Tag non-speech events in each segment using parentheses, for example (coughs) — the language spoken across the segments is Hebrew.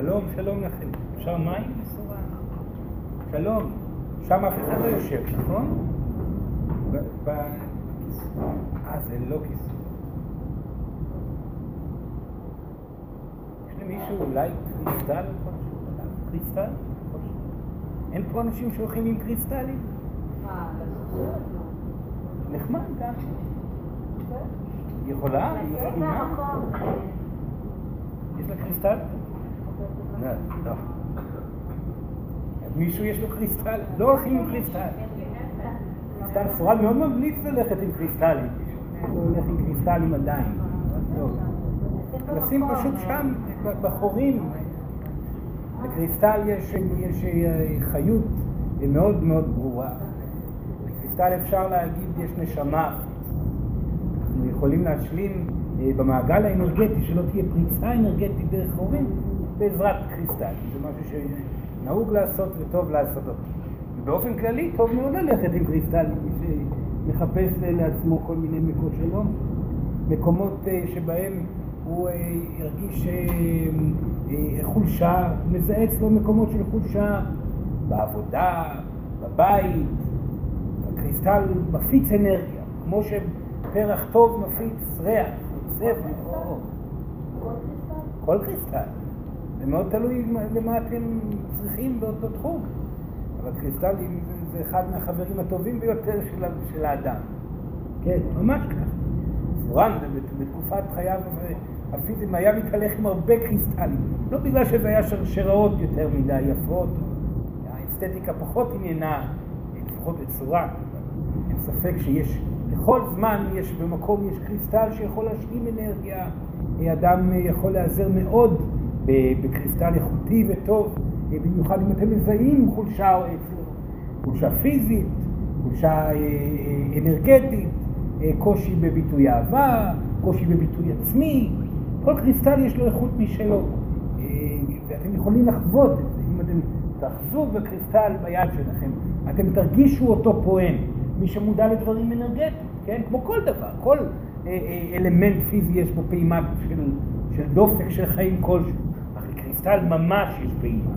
שלום, שלום לכם. אפשר מים? שלום. שם אף אחד לא יושב, נכון? אה, זה לא כיסא. יש למישהו אולי קריסטל? קריסטל? אין פה אנשים שהולכים עם קריסטלים? נחמד גם. יכולה? יש לה קריסטל? לא. לא. מישהו יש לו קריסטל? לא הולכים עם קריסטל. קריסטל סורן מאוד ממליץ ללכת עם קריסטלים. הוא הולך עם קריסטלים עדיין. לשים פשוט שם, בחורים. לקריסטל יש, יש אה, חיות מאוד מאוד ברורה. לקריסטל אפשר להגיד יש נשמה. אנחנו יכולים להשלים אה, במעגל האנרגטי, שלא תהיה פריצה אנרגטית דרך חורים, בעזרת קריסטל. זה משהו שנהוג לעשות וטוב לעשות אותו. ובאופן כללי טוב מאוד ללכת עם קריסטל, מי שמחפש לעצמו כל מיני מקומות שלום, מקומות אה, שבהם הוא אה, ירגיש חולשה, מזהה אצלו מקומות של חולשה בעבודה, בבית, הקריסטל מפיץ אנרגיה, כמו שפרח טוב מפיץ ריח, צבע, כל קריסטל. זה מאוד תלוי למה אתם צריכים באותו תחום. אבל קריסטלים זה, אחד מהחברים הטובים ביותר של, של האדם. כן, ממש ככה. סורן, בתקופת חייו הפיזיים היה מתהלך עם הרבה קריסטלים. לא בגלל שזה היה שרשראות יותר מדי יפות, האסתטיקה פחות עניינה, לפחות בצורה. אין ספק שיש, לכל זמן יש במקום, יש קריסטל שיכול להשלים אנרגיה. אדם יכול להיעזר מאוד בקריסטל איכותי וטוב, במיוחד אם אתם מזהים חולשה, חולשה פיזית, חולשה אה, אה, אנרגטית, אה, קושי בביטוי אהבה, קושי בביטוי עצמי, כל קריסטל יש לו איכות משלו, ואתם יכולים לחוות את זה, אם אתם תאחזו בקריסטל ביד שלכם, אתם תרגישו אותו פועם, מי שמודע לדברים אנרגטיים, כן? כמו כל דבר, כל אלמנט פיזי יש בו פעימה של, של דופק של חיים כלשהו. בקריסטל ממש יש פעימה,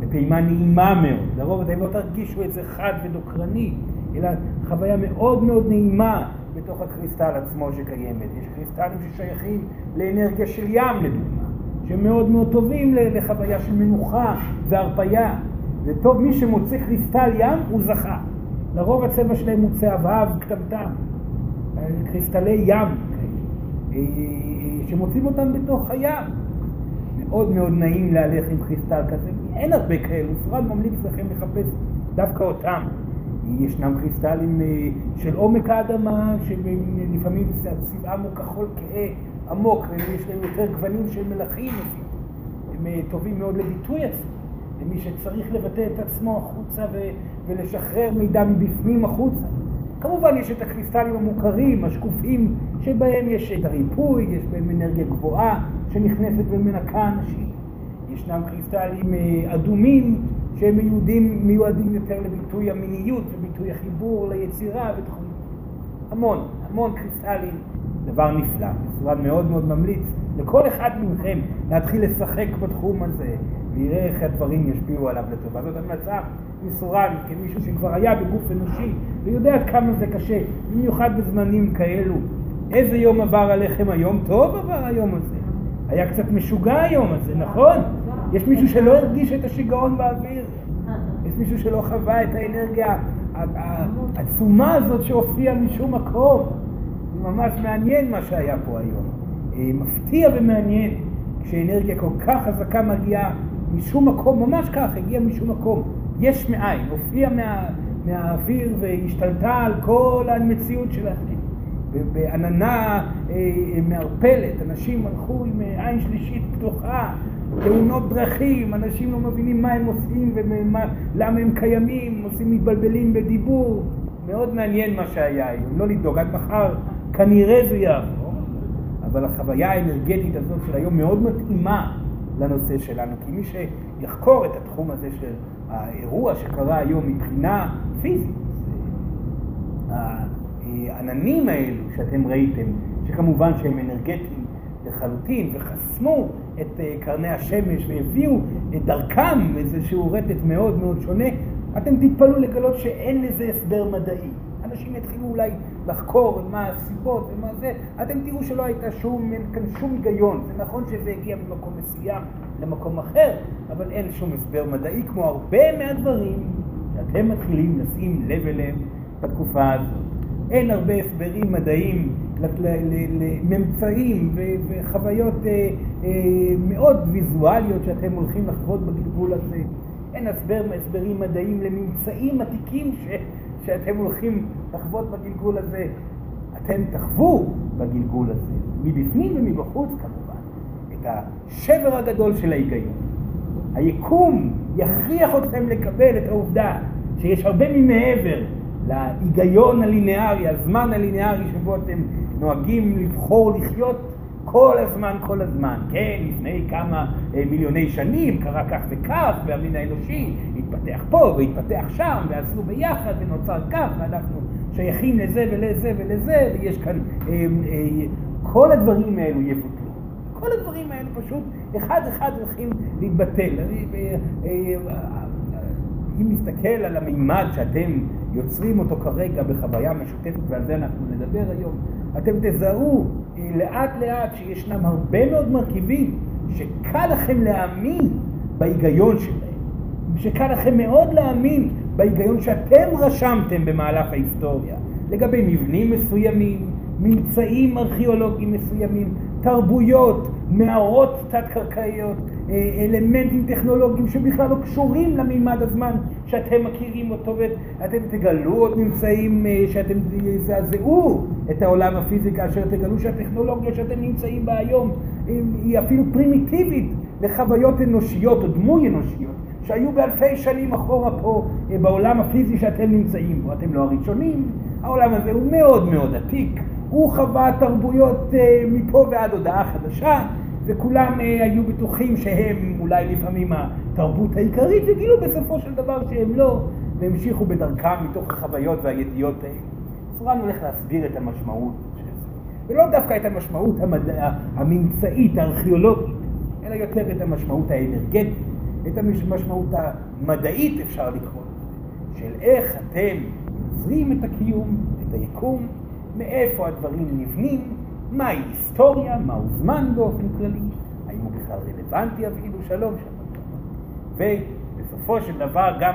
ופעימה נעימה מאוד. לרוב אתם לא תרגישו את זה חד ודוקרני, אלא חוויה מאוד מאוד נעימה בתוך הקריסטל עצמו שקיימת. יש קריסטלים ששייכים לאנרגיה של ים לדוגמה, שהם מאוד מאוד טובים לחוויה של מנוחה והרפייה. זה טוב, מי שמוצא קריסטל ים הוא זכה. לרוב הצבע שלהם הוא צהבהב, קטמטם. קריסטלי ים, אה, אה, שמוצאים אותם בתוך הים. מאוד מאוד נעים להלך עם קריסטל כזה, אין הרבה כאלו, ספרד ממליץ לכם לחפש דווקא אותם. ישנם קריסטלים אה, של עומק האדמה, שלפעמים צבעם הוא כחול כהה עמוק, ויש להם יותר גוונים של מלכים, הם אה, טובים מאוד לביטוי עצמו, למי שצריך לבטא את עצמו החוצה ולשחרר מידע מבפנים החוצה. כמובן יש את הקריסטלים המוכרים, השקופים, שבהם יש את הריפוי, יש בהם אנרגיה גבוהה שנכנסת ומנקה אנשים. ישנם קריסטלים אה, אדומים שהם מיועדים, מיועדים יותר לביטוי המיניות וביטוי החיבור ליצירה ותחום. המון, המון קריסטלים, דבר נפלא. משרד מאוד מאוד ממליץ לכל אחד מכם להתחיל לשחק בתחום הזה ויראה איך הדברים ישפיעו עליו לטובה. זאת המלצה מסורן, כמישהו שכבר היה בגוף אנושי ויודע עד כמה זה קשה, במיוחד בזמנים כאלו. איזה יום עבר עליכם היום? טוב עבר היום הזה. היה קצת משוגע היום הזה, נכון? יש מישהו שלא הרגיש את השיגעון באוויר? יש מישהו שלא חווה את האנרגיה העצומה הזאת שהופיעה משום מקום? זה ממש מעניין מה שהיה פה היום. אה, מפתיע ומעניין כשאנרגיה כל כך חזקה מגיעה משום מקום, ממש כך, הגיעה משום מקום. יש מאין, הופיעה מה, מהאוויר והשתלטה על כל המציאות שלכם. בעננה אה, אה, מערפלת, אנשים הלכו עם אה, עין שלישית פתוחה, תאונות דרכים, אנשים לא מבינים מה הם עושים ולמה הם קיימים, עושים מתבלבלים בדיבור. מאוד מעניין מה שהיה היום, לא לדאוג, עד מחר כנראה זה יעבור, אבל החוויה האנרגטית הזאת של היום מאוד מתאימה לנושא שלנו, כי מי שיחקור את התחום הזה של האירוע שקרה היום מבחינה פיזית, העננים האלו שאתם ראיתם, שכמובן שהם אנרגטיים לחלוטין וחסמו את אה, קרני השמש והביאו את דרכם איזשהו רטט מאוד מאוד שונה, אתם תתפלאו לגלות שאין לזה הסבר מדעי. אנשים יתחילו אולי לחקור מה הסיבות ומה זה, אתם תראו שלא הייתה שום, אין כאן שום היגיון. זה נכון שזה הגיע ממקום מסוים למקום אחר, אבל אין שום הסבר מדעי, כמו הרבה מהדברים שאתם מתחילים לשים לב אליהם בתקופה הזאת. אין הרבה הסברים מדעיים לממצאים וחוויות אה, אה, מאוד ויזואליות שאתם הולכים לחוות בגלגול הזה. אין הסבר, הסברים מדעיים לממצאים עתיקים ש, שאתם הולכים לחוות בגלגול הזה. אתם תחוו בגלגול הזה, מבפנים ומבחוץ כמובן, את השבר הגדול של ההיגיון. היקום יכריח אתכם לקבל את העובדה שיש הרבה ממעבר להיגיון הלינארי, הזמן הלינארי שבו אתם נוהגים לבחור לחיות כל הזמן, כל הזמן. כן, לפני כמה אה, מיליוני שנים קרה כך וכך, והמין האנושי התפתח פה והתפתח שם, ועשו ביחד ונוצר כך, ואנחנו שייכים לזה ולזה ולזה, ויש כאן, אה, אה, כל הדברים האלו יבוטלו. כל הדברים האלו פשוט אחד אחד הולכים להתבטל. אה, אה, אם נסתכל על המימד שאתם יוצרים אותו כרגע בחוויה משותפת, ועל זה אנחנו נדבר היום, אתם תזהו לאט לאט שישנם הרבה מאוד מרכיבים שקל לכם להאמין בהיגיון שלהם, שקל לכם מאוד להאמין בהיגיון שאתם רשמתם במהלך ההיסטוריה, לגבי מבנים מסוימים, ממצאים ארכיאולוגיים מסוימים, תרבויות, מערות תת-קרקעיות, אה, אלמנטים טכנולוגיים שבכלל לא קשורים למימד הזמן שאתם מכירים אותו ואתם תגלו עוד ממצאים אה, שאתם תזעזעו את העולם הפיזי כאשר תגלו שהטכנולוגיה שאתם נמצאים בה היום היא אפילו פרימיטיבית לחוויות אנושיות או דמוי אנושיות שהיו באלפי שנים אחורה פה אה, בעולם הפיזי שאתם נמצאים בו. אתם לא הראשונים, העולם הזה הוא מאוד מאוד עתיק, הוא חווה תרבויות מפה ועד הודעה חדשה וכולם אה, היו בטוחים שהם אולי לפעמים התרבות העיקרית, וגילו בסופו של דבר שהם לא, והמשיכו בדרכם מתוך החוויות והידיעות האלה. סורן הולך להסביר את המשמעות של זה, ולא דווקא את המשמעות המדע, הממצאית, הארכיאולוגית, אלא יותר את המשמעות האנרגטית, את המשמעות המדעית אפשר לקרוא לזה, של איך אתם יוצרים את הקיום, את היקום, מאיפה הדברים נבנים, מהי היסטוריה, מהו זמן באופן כללי, האם הוא בכלל רלוונטי אפילו, שלום שלום. ובסופו של דבר גם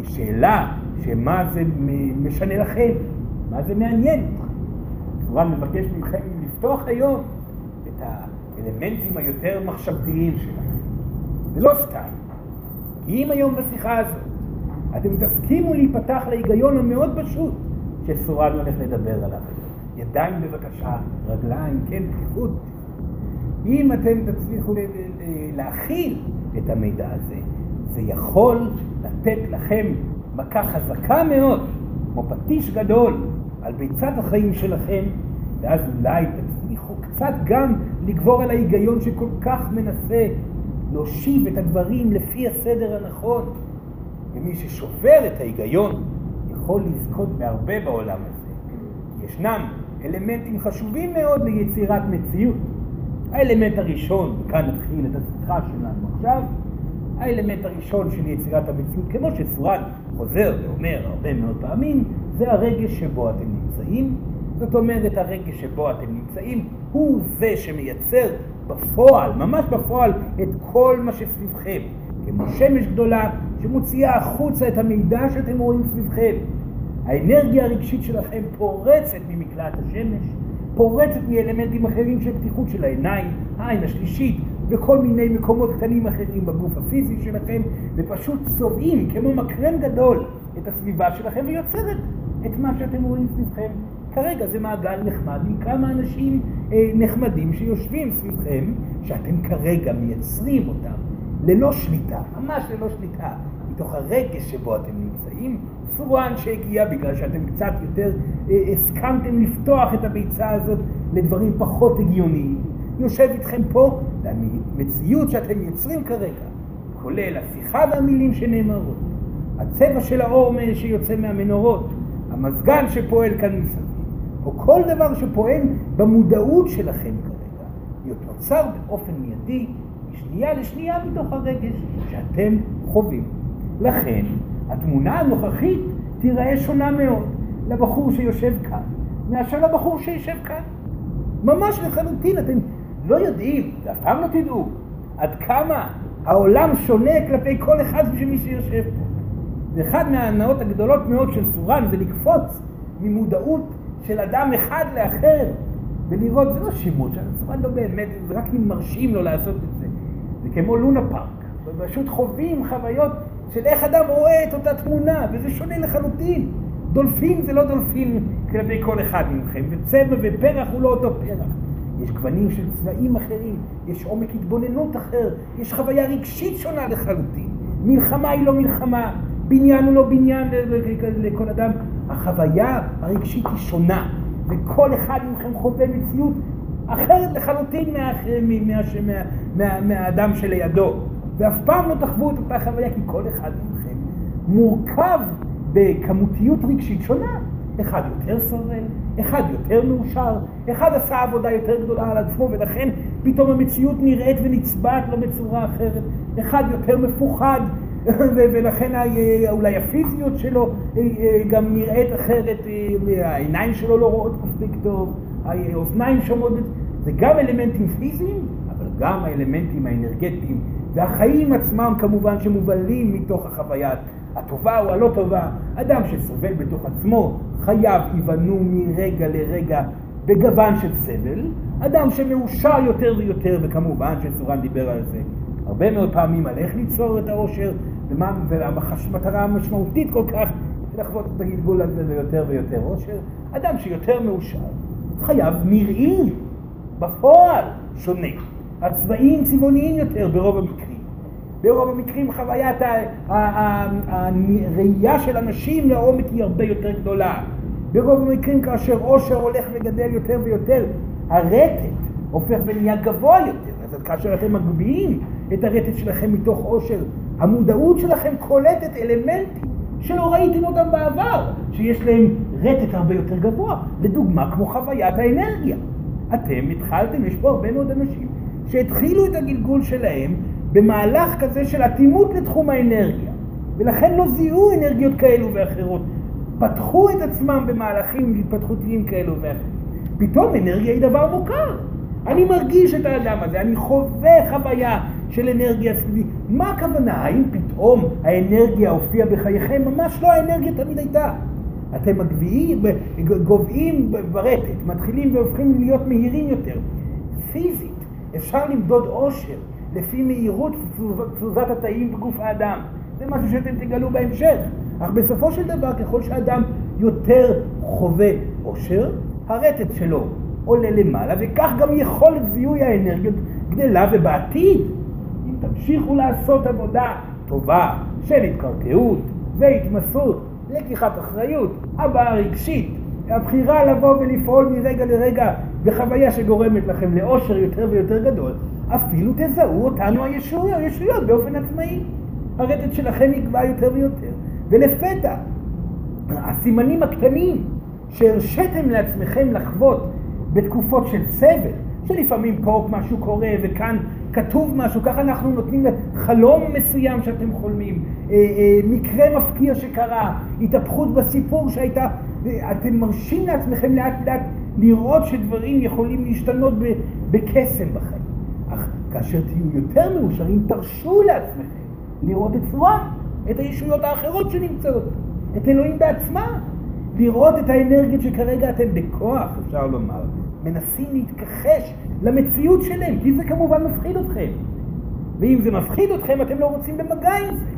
השאלה שמה זה משנה לכם, מה זה מעניין. צורה מבקש מכם לפתוח היום את האלמנטים היותר מחשבתיים שלכם. ולא סתם. כי אם היום בשיחה הזאת אתם תסכימו להיפתח להיגיון המאוד פשוט שסורן הולך לדבר עליו. ידיים בבקשה, רגליים, כן, פתיחות. אם אתם תצליחו להכיל את המידע הזה, זה יכול לתת לכם מכה חזקה מאוד, כמו פטיש גדול, על ביצת החיים שלכם, ואז אולי תצליחו קצת גם לגבור על ההיגיון שכל כך מנסה להושיב את הדברים לפי הסדר הנכון. ומי ששובר את ההיגיון יכול לזכות בהרבה בעולם הזה. ישנם אלמנטים חשובים מאוד ליצירת מציאות. האלמנט הראשון, וכאן נתחיל את השיחה שלנו עכשיו, האלמנט הראשון של יצירת המציאות, כמו שסורן חוזר ואומר הרבה מאוד פעמים, זה הרגש שבו אתם נמצאים. זאת אומרת, הרגש שבו אתם נמצאים הוא זה שמייצר בפועל, ממש בפועל, את כל מה שסביבכם. כמו שמש גדולה שמוציאה החוצה את המידע שאתם רואים סביבכם. האנרגיה הרגשית שלכם פורצת ממקלט השמש, פורצת מאלמנטים אחרים של פתיחות של העיניים, העין השלישית וכל מיני מקומות קטנים אחרים בגוף הפיזי שלכם, ופשוט צובעים כמו מקרן גדול את הסביבה שלכם ויוצרת את מה שאתם רואים סביבכם. כרגע זה מעגל נחמד עם כמה אנשים אה, נחמדים שיושבים סביבכם, שאתם כרגע מייצרים אותם ללא שליטה, ממש ללא שליטה, מתוך הרגש שבו אתם נמצאים, סורן שהגיע בגלל שאתם קצת יותר אה, הסכמתם לפתוח את הביצה הזאת לדברים פחות הגיוניים. יושב איתכם פה, והמציאות שאתם יוצרים כרגע, כולל השיחה והמילים שנאמרות, הצבע של האור שיוצא מהמנורות, המזגן שפועל כאן מסביב, או כל דבר שפועל במודעות שלכם כרגע, נוצר באופן מיידי, משנייה לשנייה מתוך הרגש שאתם חווים. לכן, התמונה הנוכחית תיראה שונה מאוד לבחור שיושב כאן, מאשר לבחור שיושב כאן. ממש לחלוטין, אתם לא יודעים, ואף פעם לא תדעו, עד כמה העולם שונה כלפי כל אחד של מי שיושב פה. ואחד מההנאות הגדולות מאוד של סורן זה לקפוץ ממודעות של אדם אחד לאחר ולראות, זה לא שימוש, סורן לא באמת, זה רק אם מרשים לו לעשות את זה. זה כמו לונה פארק, פשוט חווים חוויות של איך אדם רואה את אותה תמונה, וזה שונה לחלוטין. דולפין זה לא דולפין כלפי כל אחד מכם, וצבע ופרח הוא לא אותו פרח. יש גוונים של צבעים אחרים, יש עומק התבוננות אחר, יש חוויה רגשית שונה לחלוטין. מלחמה היא לא מלחמה, בניין הוא לא בניין לכל אדם. החוויה הרגשית היא שונה, וכל אחד מכם חווה מציאות אחרת לחלוטין מהאדם שלידו. ואף פעם לא תחוו את אותה חוויה, כי כל אחד מכם מורכב בכמותיות רגשית שונה. אחד יותר סובל, אחד יותר מאושר, אחד עשה עבודה יותר גדולה על עצמו ולכן פתאום המציאות נראית ונצבעת לו בצורה אחרת, אחד יותר מפוחד (laughs) ולכן אולי הפיזיות שלו אה, אה, גם נראית אחרת, אה, העיניים שלו לא רואות מספיק טוב, האוזניים שומעות, זה גם אלמנטים פיזיים, אבל גם האלמנטים האנרגטיים והחיים עצמם כמובן שמובלים מתוך החוויה הטובה או הלא טובה. אדם שסובל בתוך עצמו, חייו ייבנו מרגע לרגע בגוון של סבל. אדם שמאושר יותר ויותר, וכמובן שסורן דיבר על זה הרבה מאוד פעמים, על איך ליצור את העושר, והמטרה המשמעותית כל כך לחוות את הגלגול הזה ליותר ויותר עושר. אדם שיותר מאושר, חייו נראים בפועל שונה. הצבעים צבעוניים יותר ברוב המקרים. ברוב המקרים חוויית הראייה של אנשים לעומק היא הרבה יותר גדולה. ברוב המקרים כאשר עושר הולך וגדל יותר ויותר, הרטט הופך ונהיה גבוה יותר. אז כאשר אתם מגביהים את הרטט שלכם מתוך עושר, המודעות שלכם קולטת אלמנטים שלא ראיתם אותם בעבר, שיש להם רטט הרבה יותר גבוה. לדוגמה, כמו חוויית האנרגיה. אתם התחלתם, יש פה הרבה מאוד אנשים שהתחילו את הגלגול שלהם במהלך כזה של אטימות לתחום האנרגיה, ולכן לא זיהו אנרגיות כאלו ואחרות. פתחו את עצמם במהלכים התפתחותיים כאלו ואחרים. פתאום אנרגיה היא דבר מוכר. אני מרגיש את האדם הזה, אני חווה חוויה של אנרגיה סביבי. מה הכוונה? האם פתאום האנרגיה הופיעה בחייכם? ממש לא, האנרגיה תמיד הייתה. אתם מגביהים, גובהים ברטט, מתחילים והופכים להיות מהירים יותר. פיזית, אפשר למדוד עושר לפי מהירות תזוזת התאים בגוף האדם. זה משהו שאתם תגלו בהמשך. אך בסופו של דבר, ככל שאדם יותר חווה עושר, הרטט שלו עולה למעלה, וכך גם יכולת זיהוי האנרגיות גדלה, ובעתיד, אם תמשיכו לעשות עבודה טובה של התקרקעות והתמסרות, לקיחת אחריות, הבעה רגשית, הבחירה לבוא ולפעול מרגע לרגע בחוויה שגורמת לכם לאושר יותר ויותר גדול, אפילו תזהו אותנו הישויות, הישויות באופן עצמאי. הרטט שלכם יגבה יותר ויותר. ולפתע, הסימנים הקטנים שהרשיתם לעצמכם לחוות בתקופות של סבל, שלפעמים פה משהו קורה וכאן כתוב משהו, ככה אנחנו נותנים חלום מסוים שאתם חולמים, אה, אה, מקרה מפקיע שקרה, התהפכות בסיפור שהייתה, אתם מרשים לעצמכם לאט לאט לראות שדברים יכולים להשתנות בקסם בחיים. אך כאשר תהיו יותר מאושרים, תרשו לעצמכם לראות את צורה, את הישויות האחרות שנמצאות, את אלוהים בעצמה, לראות את האנרגיות שכרגע אתם בכוח, אפשר לומר, מנסים להתכחש למציאות שלהם, כי זה כמובן מפחיד אתכם. ואם זה מפחיד אתכם, אתם לא רוצים במגע עם זה.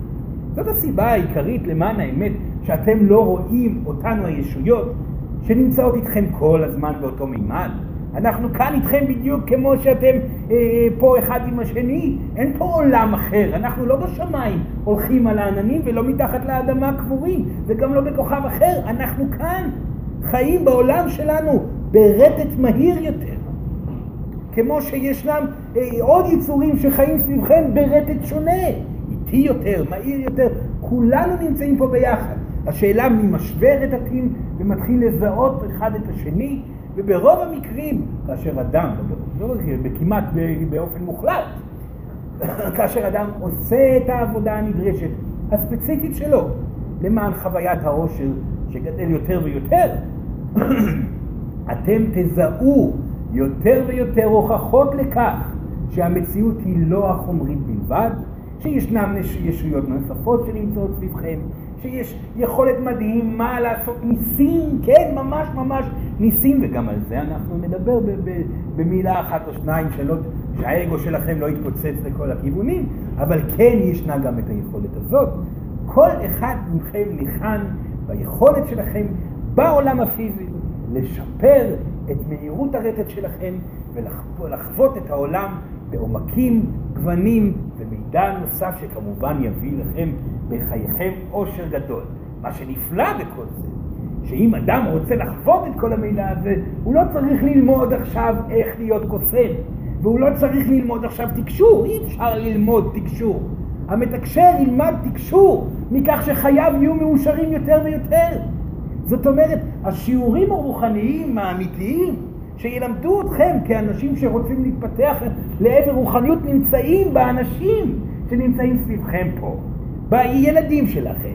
זאת הסיבה העיקרית, למען האמת, שאתם לא רואים אותנו הישויות שנמצאות איתכם כל הזמן באותו מימד. אנחנו כאן איתכם בדיוק כמו שאתם אה, פה אחד עם השני, אין פה עולם אחר, אנחנו לא בשמיים הולכים על העננים ולא מתחת לאדמה קבורים, וגם לא בכוכב אחר, אנחנו כאן, חיים בעולם שלנו ברטט מהיר יותר. כמו שישנם אה, עוד יצורים שחיים סביבכם ברטט שונה, איטי יותר, מהיר יותר, כולנו נמצאים פה ביחד. השאלה מי משווה רטטים ומתחיל לזהות אחד את השני, וברוב המקרים, כאשר אדם, לא כמעט באופן מוחלט. (coughs) כאשר אדם עושה את העבודה הנדרשת, הספציפית שלו, למען חוויית העושר שגדל יותר ויותר, (coughs) אתם תזהו יותר ויותר הוכחות לכך שהמציאות היא לא החומרית בלבד, שישנם ישויות נוספות שנמצאות סביבכם, שיש יכולת מדהימה לעשות ניסים, כן, ממש ממש ניסים, וגם על זה אנחנו נדבר במילה אחת או שניים, שלוש, שהאגו שלכם לא יתפוצץ לכל הכיוונים, אבל כן ישנה גם את היכולת הזאת. כל אחד מכם ניחן ביכולת שלכם בעולם הפיזי לשפר את מהירות הרטט שלכם ולחוות את העולם בעומקים, גוונים ומידע נוסף שכמובן יביא לכם בחייכם אושר גדול. מה שנפלא בכל זה, שאם אדם רוצה לחוות את כל המידע הזה, הוא לא צריך ללמוד עכשיו איך להיות קוסם, והוא לא צריך ללמוד עכשיו תקשור, אי אפשר ללמוד תקשור. המתקשר ילמד תקשור מכך שחייו יהיו מאושרים יותר ויותר. זאת אומרת, השיעורים הרוחניים האמיתיים שילמדו אתכם כאנשים שרוצים להתפתח לעבר רוחניות נמצאים באנשים שנמצאים סביבכם פה, בילדים שלכם,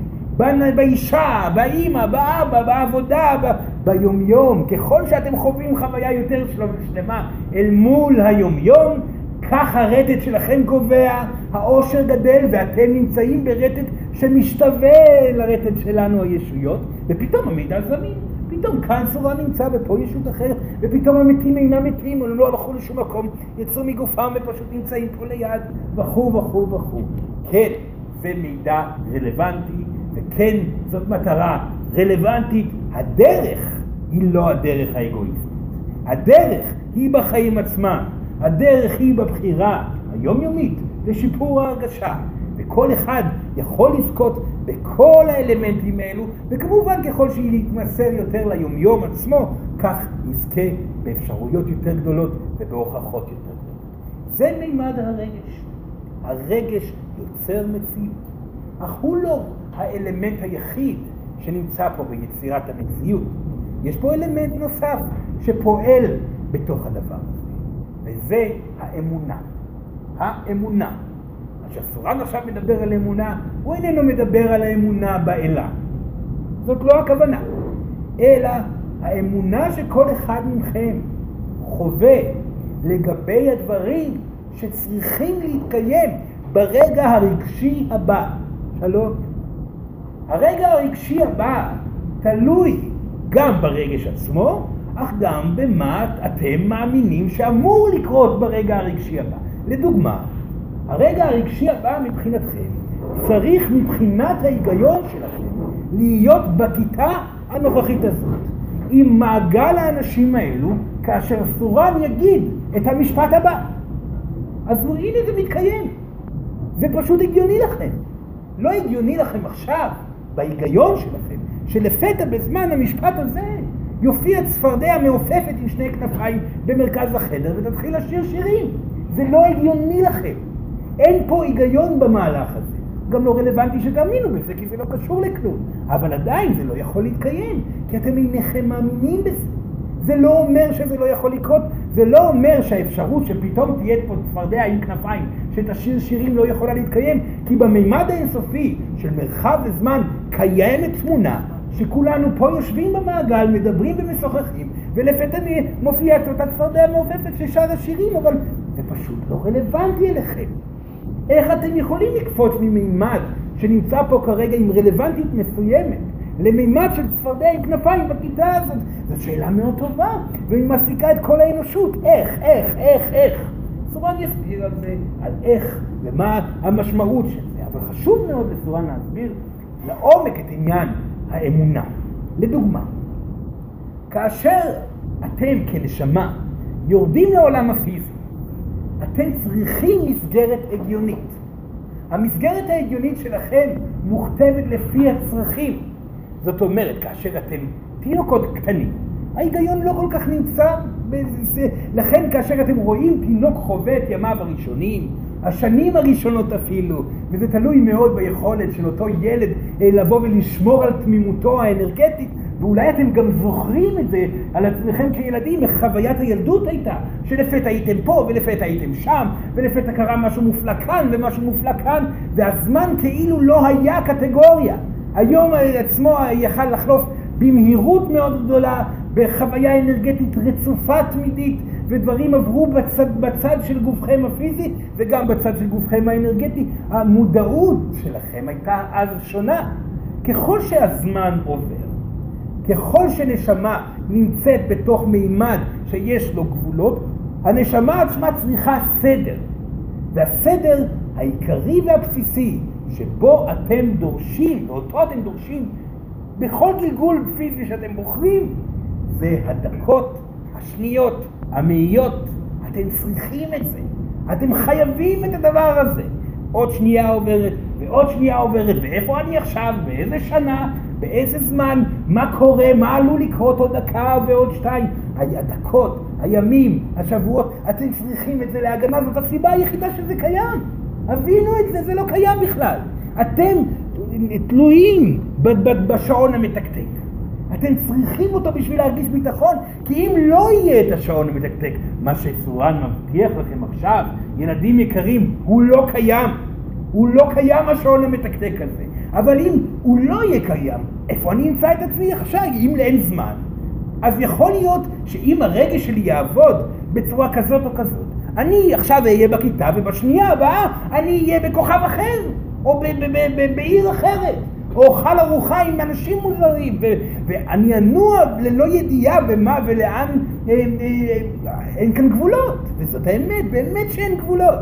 באישה, באימא, באבא, בעבודה, ביומיום. ככל שאתם חווים חוויה יותר שלמה אל מול היומיום, כך הרטט שלכם קובע, העושר גדל ואתם נמצאים ברטט שמשתווה לרטט שלנו הישויות, ופתאום המידע זמין. פתאום כאן סורה נמצא ופה ישות אחרת, ופתאום המתים אינם מתים, הם לא הלכו לשום מקום, יצאו מגופם ופשוט נמצאים פה ליד, וכו' וכו' וכו'. כן, זה מידע רלוונטי, וכן, זאת מטרה רלוונטית. הדרך היא לא הדרך האגואיסטית. הדרך היא בחיים עצמם. הדרך היא בבחירה היומיומית לשיפור ההרגשה. וכל אחד יכול לזכות בכל האלמנטים האלו, וכמובן ככל שיתמסר יותר ליומיום עצמו, כך יזכה באפשרויות יותר גדולות ובהוכחות יותר גדולות. זה מימד הרגש. הרגש יוצר מציאות, אך הוא לא האלמנט היחיד שנמצא פה ביצירת המציאות. יש פה אלמנט נוסף שפועל בתוך הדבר הזה, וזה האמונה. האמונה. כשהסורן עכשיו מדבר על אמונה, הוא איננו מדבר על האמונה באלה. זאת לא הכוונה. אלא האמונה שכל אחד מכם חווה לגבי הדברים שצריכים להתקיים ברגע הרגשי הבא. שלום. הרגע הרגשי הבא תלוי גם ברגש עצמו, אך גם במה אתם מאמינים שאמור לקרות ברגע הרגשי הבא. לדוגמה, הרגע הרגשי הבא מבחינתכם צריך מבחינת ההיגיון שלכם להיות בכיתה הנוכחית הזאת, עם מעגל האנשים האלו, כאשר סורן יגיד את המשפט הבא. אז הנה זה מתקיים. זה פשוט הגיוני לכם. לא הגיוני לכם עכשיו, בהיגיון שלכם, שלפתע בזמן המשפט הזה יופיע צפרדע מעופפת עם שני כנפיים במרכז החדר ותתחיל לשיר שירים. זה לא הגיוני לכם. אין פה היגיון במהלך הזה. גם לא רלוונטי שתאמינו בזה, כי זה לא קשור לכלום. אבל עדיין זה לא יכול להתקיים, כי אתם אינכם מאמינים בזה. זה לא אומר שזה לא יכול לקרות, זה לא אומר שהאפשרות שפתאום תהיה פה צפרדע עם כנפיים שתשאיר שירים לא יכולה להתקיים, כי במימד האינסופי של מרחב וזמן קיימת תמונה שכולנו פה יושבים במעגל, מדברים ומשוחחים, ולפתע מופיעה את אותה צפרדע מעופפת ששר השירים, אבל זה פשוט לא רלוונטי אליכם. איך אתם יכולים לקפוץ ממימד שנמצא פה כרגע עם רלוונטיות מסוימת למימד של צפרדע עם כנפיים בכיתה הזאת? זו שאלה מאוד טובה, והיא מעסיקה את כל האנושות. איך, איך, איך, איך? סורן יסביר על זה, על איך ומה המשמעות של זה. אבל חשוב מאוד לסורן להסביר לעומק את עניין האמונה. לדוגמה, כאשר אתם כנשמה יורדים לעולם הפיזי אתם צריכים מסגרת הגיונית. המסגרת ההגיונית שלכם מוכתבת לפי הצרכים. זאת אומרת, כאשר אתם תינוקות קטנים, ההיגיון לא כל כך נמצא בזה. לכן כאשר אתם רואים תינוק חווה את ימיו הראשונים, השנים הראשונות אפילו, וזה תלוי מאוד ביכולת של אותו ילד אה, לבוא ולשמור על תמימותו האנרגטית, ואולי אתם גם זוכרים את זה על עצמכם כילדים, איך חוויית הילדות הייתה, שלפתע הייתם פה ולפתע הייתם שם, ולפתע קרה משהו מופלא כאן ומשהו מופלא כאן, והזמן כאילו לא היה קטגוריה. היום עצמו יכל לחלוף במהירות מאוד גדולה, בחוויה אנרגטית רצופה תמידית, ודברים עברו בצד, בצד של גופכם הפיזי וגם בצד של גופכם האנרגטי. המודעות שלכם הייתה אז שונה. ככל שהזמן עובר, ככל שנשמה נמצאת בתוך מימד שיש לו גבולות, הנשמה עצמה צריכה סדר. והסדר העיקרי והבסיסי שבו אתם דורשים, ואותו אתם דורשים בכל גלגול פיזי שאתם בוחרים, זה הדקות, השניות, המאיות. אתם צריכים את זה. אתם חייבים את הדבר הזה. עוד שנייה עוברת, ועוד שנייה עוברת, ואיפה אני עכשיו, באיזה שנה, באיזה זמן, מה קורה, מה עלול לקרות עוד דקה ועוד שתיים. הדקות, הימים, השבועות, אתם צריכים את זה להגנה, זאת הסיבה היחידה שזה קיים. הבינו את זה, זה לא קיים בכלל. אתם תלויים בשעון המתקתק. אתם צריכים אותו בשביל להרגיש ביטחון, כי אם לא יהיה את השעון המתקתק, מה שסורן מבטיח לכם עכשיו, ילדים יקרים, הוא לא קיים. הוא לא קיים השעון המתקתק הזה. אבל אם הוא לא יהיה קיים, איפה אני אמצא את עצמי עכשיו, אם אין זמן? אז יכול להיות שאם הרגש שלי יעבוד בצורה כזאת או כזאת, אני עכשיו אהיה בכיתה ובשנייה הבאה אני אהיה בכוכב אחר, או בעיר אחרת. או אוכל ארוחה עם אנשים מוזרים, ואני אנוע ללא ידיעה במה ולאן, אה, אה, אין כאן גבולות, וזאת האמת, באמת שאין גבולות.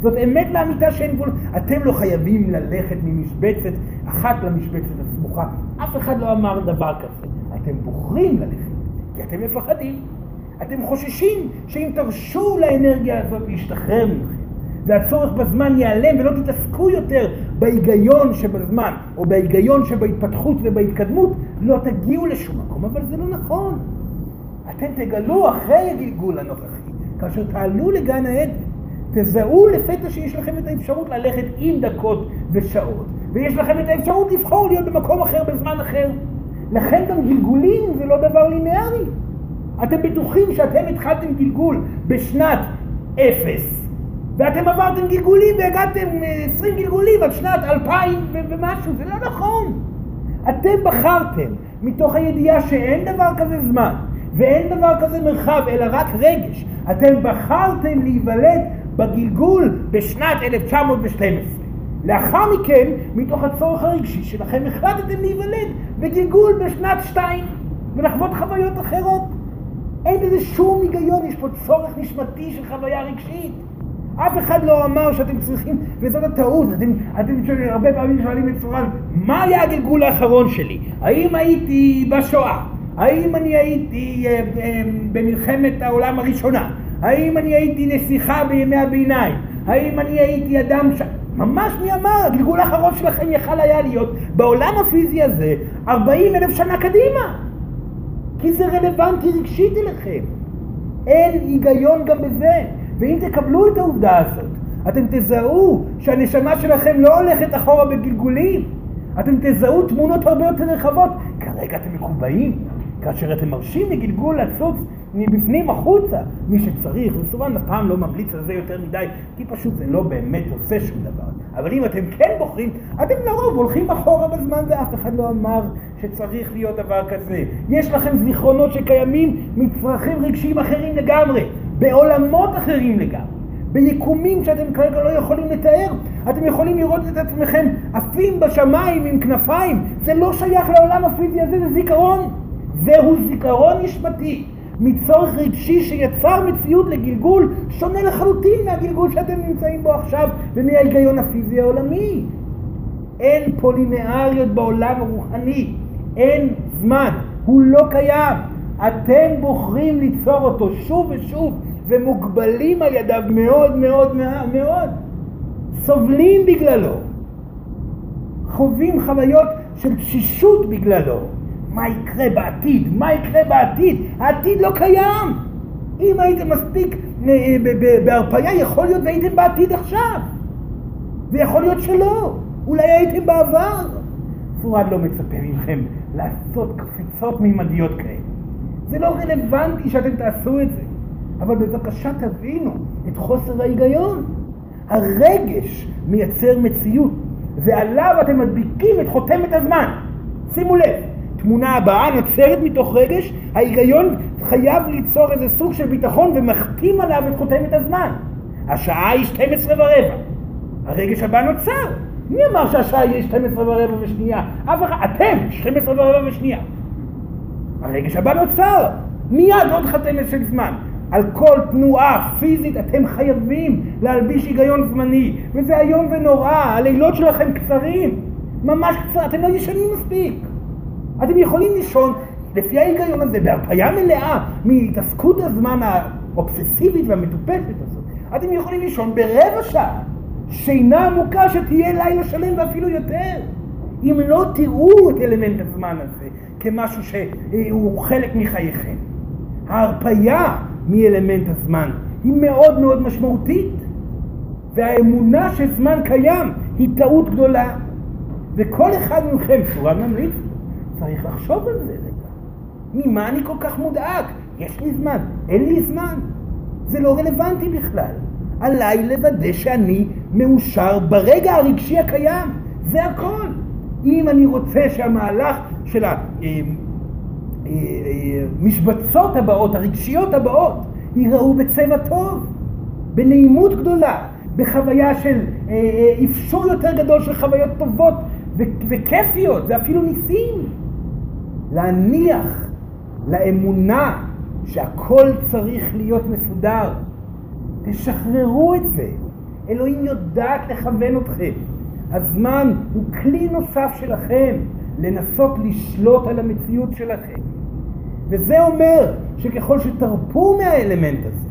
זאת אמת לאמיתה שאין גבולות. אתם לא חייבים ללכת ממשבצת אחת למשבצת הסמוכה. אף אחד לא אמר דבר כזה. אתם בוחרים ללכת, כי אתם מפחדים. אתם חוששים שאם תרשו לאנרגיה הזאת להשתחרר ממכם, והצורך בזמן ייעלם ולא תתעסקו יותר בהיגיון שבזמן או בהיגיון שבהתפתחות ובהתקדמות, לא תגיעו לשום מקום, אבל זה לא נכון. אתם תגלו אחרי הגלגול הנוכחי, כאשר תעלו לגן העדן, תזהו לפתע שיש לכם את האפשרות ללכת עם דקות ושעות, ויש לכם את האפשרות לבחור להיות במקום אחר בזמן אחר. לכן גם גלגולים זה לא דבר ליניארי. אתם בטוחים שאתם התחלתם גלגול בשנת אפס, ואתם עברתם גלגולים והגעתם 20 אה, גלגולים עד שנת 2000 ומשהו, זה לא נכון. אתם בחרתם מתוך הידיעה שאין דבר כזה זמן ואין דבר כזה מרחב, אלא רק רגש. אתם בחרתם להיוולד בגלגול בשנת 1912. לאחר מכן, מתוך הצורך הרגשי שלכם, החלטתם להיוולד בגלגול בשנת 2 ולחוות חוויות אחרות. אין בזה שום היגיון, יש פה צורך נשמתי של חוויה רגשית. אף אחד לא אמר שאתם צריכים, וזאת הטעות, אתם, אתם הרבה פעמים שואלים את סורן, מה היה הגלגול האחרון שלי? האם הייתי בשואה? האם אני הייתי אה, אה, במלחמת העולם הראשונה? האם אני הייתי נסיכה בימי הביניים? האם אני הייתי אדם ש... ממש מי אמר, הגלגול האחרון שלכם יכל היה להיות בעולם הפיזי הזה 40 אלף שנה קדימה. כי זה רלוונטי רגשית אליכם. אין היגיון גם בזה. ואם תקבלו את העובדה הזאת, אתם תזהו שהנשמה שלכם לא הולכת אחורה בגלגולים. אתם תזהו תמונות הרבה יותר רחבות. כרגע אתם מקובעים. כאשר אתם מרשים לגלגול לצוץ מבפנים החוצה, מי שצריך, וסורן אף פעם לא ממליץ על זה יותר מדי, כי פשוט זה לא באמת עושה שום דבר. אבל אם אתם כן בוחרים, אתם לרוב הולכים אחורה בזמן ואף אחד לא אמר שצריך להיות דבר כזה. יש לכם זיכרונות שקיימים מצרכים רגשיים אחרים לגמרי. בעולמות אחרים לגמרי, ביקומים שאתם כרגע לא יכולים לתאר. אתם יכולים לראות את עצמכם עפים בשמיים עם כנפיים, זה לא שייך לעולם הפיזי הזה, זה זיכרון. זהו זיכרון נשמתי, מצורך רגשי שיצר מציאות לגלגול שונה לחלוטין מהגלגול שאתם נמצאים בו עכשיו ומההיגיון הפיזי העולמי. אין פולינאריות בעולם הרוחני, אין זמן, הוא לא קיים. אתם בוחרים ליצור אותו שוב ושוב ומוגבלים על ידיו מאוד מאוד מאוד, סובלים בגללו, חווים חוויות של תשישות בגללו. מה יקרה בעתיד? מה יקרה בעתיד? העתיד לא קיים. אם הייתם מספיק אה, בהרפאיה, יכול להיות והייתם בעתיד עכשיו. ויכול להיות שלא. אולי הייתם בעבר. צורן לא מצפה מכם לעשות קפיצות מימדיות כאלה. זה לא רלוונטי שאתם תעשו את זה, אבל בבקשה תבינו את חוסר ההיגיון. הרגש מייצר מציאות, ועליו אתם מדביקים את חותמת הזמן. שימו לב, תמונה הבאה נוצרת מתוך רגש, ההיגיון חייב ליצור איזה סוג של ביטחון ומחתים עליו את חותמת הזמן. השעה היא 12 ורבע. הרגש הבא נוצר. מי אמר שהשעה היא 12 ורבע ושנייה? אף אחד, אתם, 12 ורבע ושנייה. הרגש הבא נוצר. מיד עוד חתמת של זמן. על כל תנועה פיזית אתם חייבים להלביש היגיון זמני, וזה איום ונורא, הלילות שלכם קצרים, ממש קצר, אתם לא ישנים מספיק. אתם יכולים לישון לפי ההיגיון הזה בהרפאיה מלאה מהתעסקות הזמן האובססיבית והמטופשת הזאת. אתם יכולים לישון ברבע שעה, שינה עמוקה שתהיה לילה שלם ואפילו יותר. אם לא תראו את אלמנט הזמן הזה כמשהו שהוא חלק מחייכם. ההרפאיה מאלמנט הזמן היא מאוד מאוד משמעותית. והאמונה שזמן קיים היא טעות גדולה. וכל אחד מכם, שורה ממליץ, צריך לחשוב על זה רגע. ממה אני כל כך מודאג? יש לי זמן, אין לי זמן. זה לא רלוונטי בכלל. עליי לוודא שאני מאושר ברגע הרגשי הקיים. זה הכל. אם אני רוצה שהמהלך של המשבצות הבאות, הרגשיות הבאות, ייראו בצבע טוב, בנעימות גדולה, בחוויה של אה, אה, אפשור יותר גדול של חוויות טובות וכיפיות ואפילו ניסים. להניח לאמונה שהכל צריך להיות מסודר. תשחררו את זה. אלוהים יודעת לכוון אתכם. הזמן הוא כלי נוסף שלכם לנסות לשלוט על המציאות שלכם. וזה אומר שככל שתרפו מהאלמנט הזה,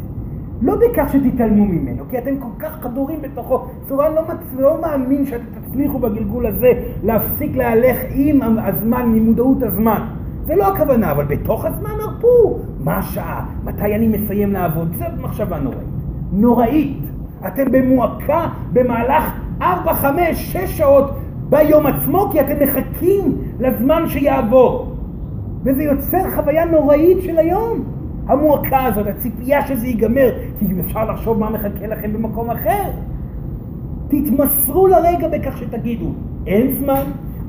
לא בכך שתתעלמו ממנו, כי אתם כל כך חדורים בתוכו, צורה לא, מצ... לא מאמין שאתם תצליחו בגלגול הזה להפסיק להלך עם הזמן, ממודעות הזמן. זה לא הכוונה, אבל בתוך הזמן הרפו. מה השעה? מתי אני מסיים לעבוד? זו מחשבה נוראית. נוראית. אתם במועקה במהלך 4, 5, 6 שעות ביום עצמו, כי אתם מחכים לזמן שיעבור. וזה יוצר חוויה נוראית של היום. המועקה הזאת, הציפייה שזה ייגמר, כי אפשר לחשוב מה מחכה לכם במקום אחר. תתמסרו לרגע בכך שתגידו, אין זמן,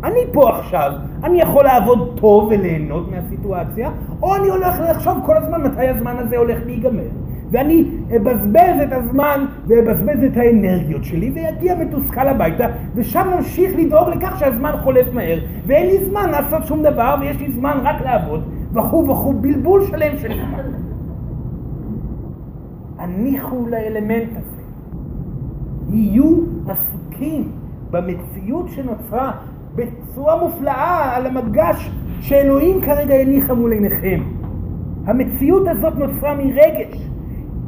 אני פה עכשיו, אני יכול לעבוד טוב וליהנות מהסיטואציה, או אני הולך לחשוב כל הזמן מתי הזמן הזה הולך להיגמר. ואני אבזבז את הזמן ואבזבז את האנרגיות שלי ואגיע מתוסכל הביתה ושם נמשיך לדאוג לכך שהזמן חולף מהר ואין לי זמן לעשות שום דבר ויש לי זמן רק לעבוד וכו' וכו', בלבול שלם של זמן. הניחו לאלמנט הזה. יהיו עסוקים במציאות שנוצרה בצורה מופלאה על המגש שאלוהים כרגע הניחה מול עיניכם. המציאות הזאת נוצרה מרגש.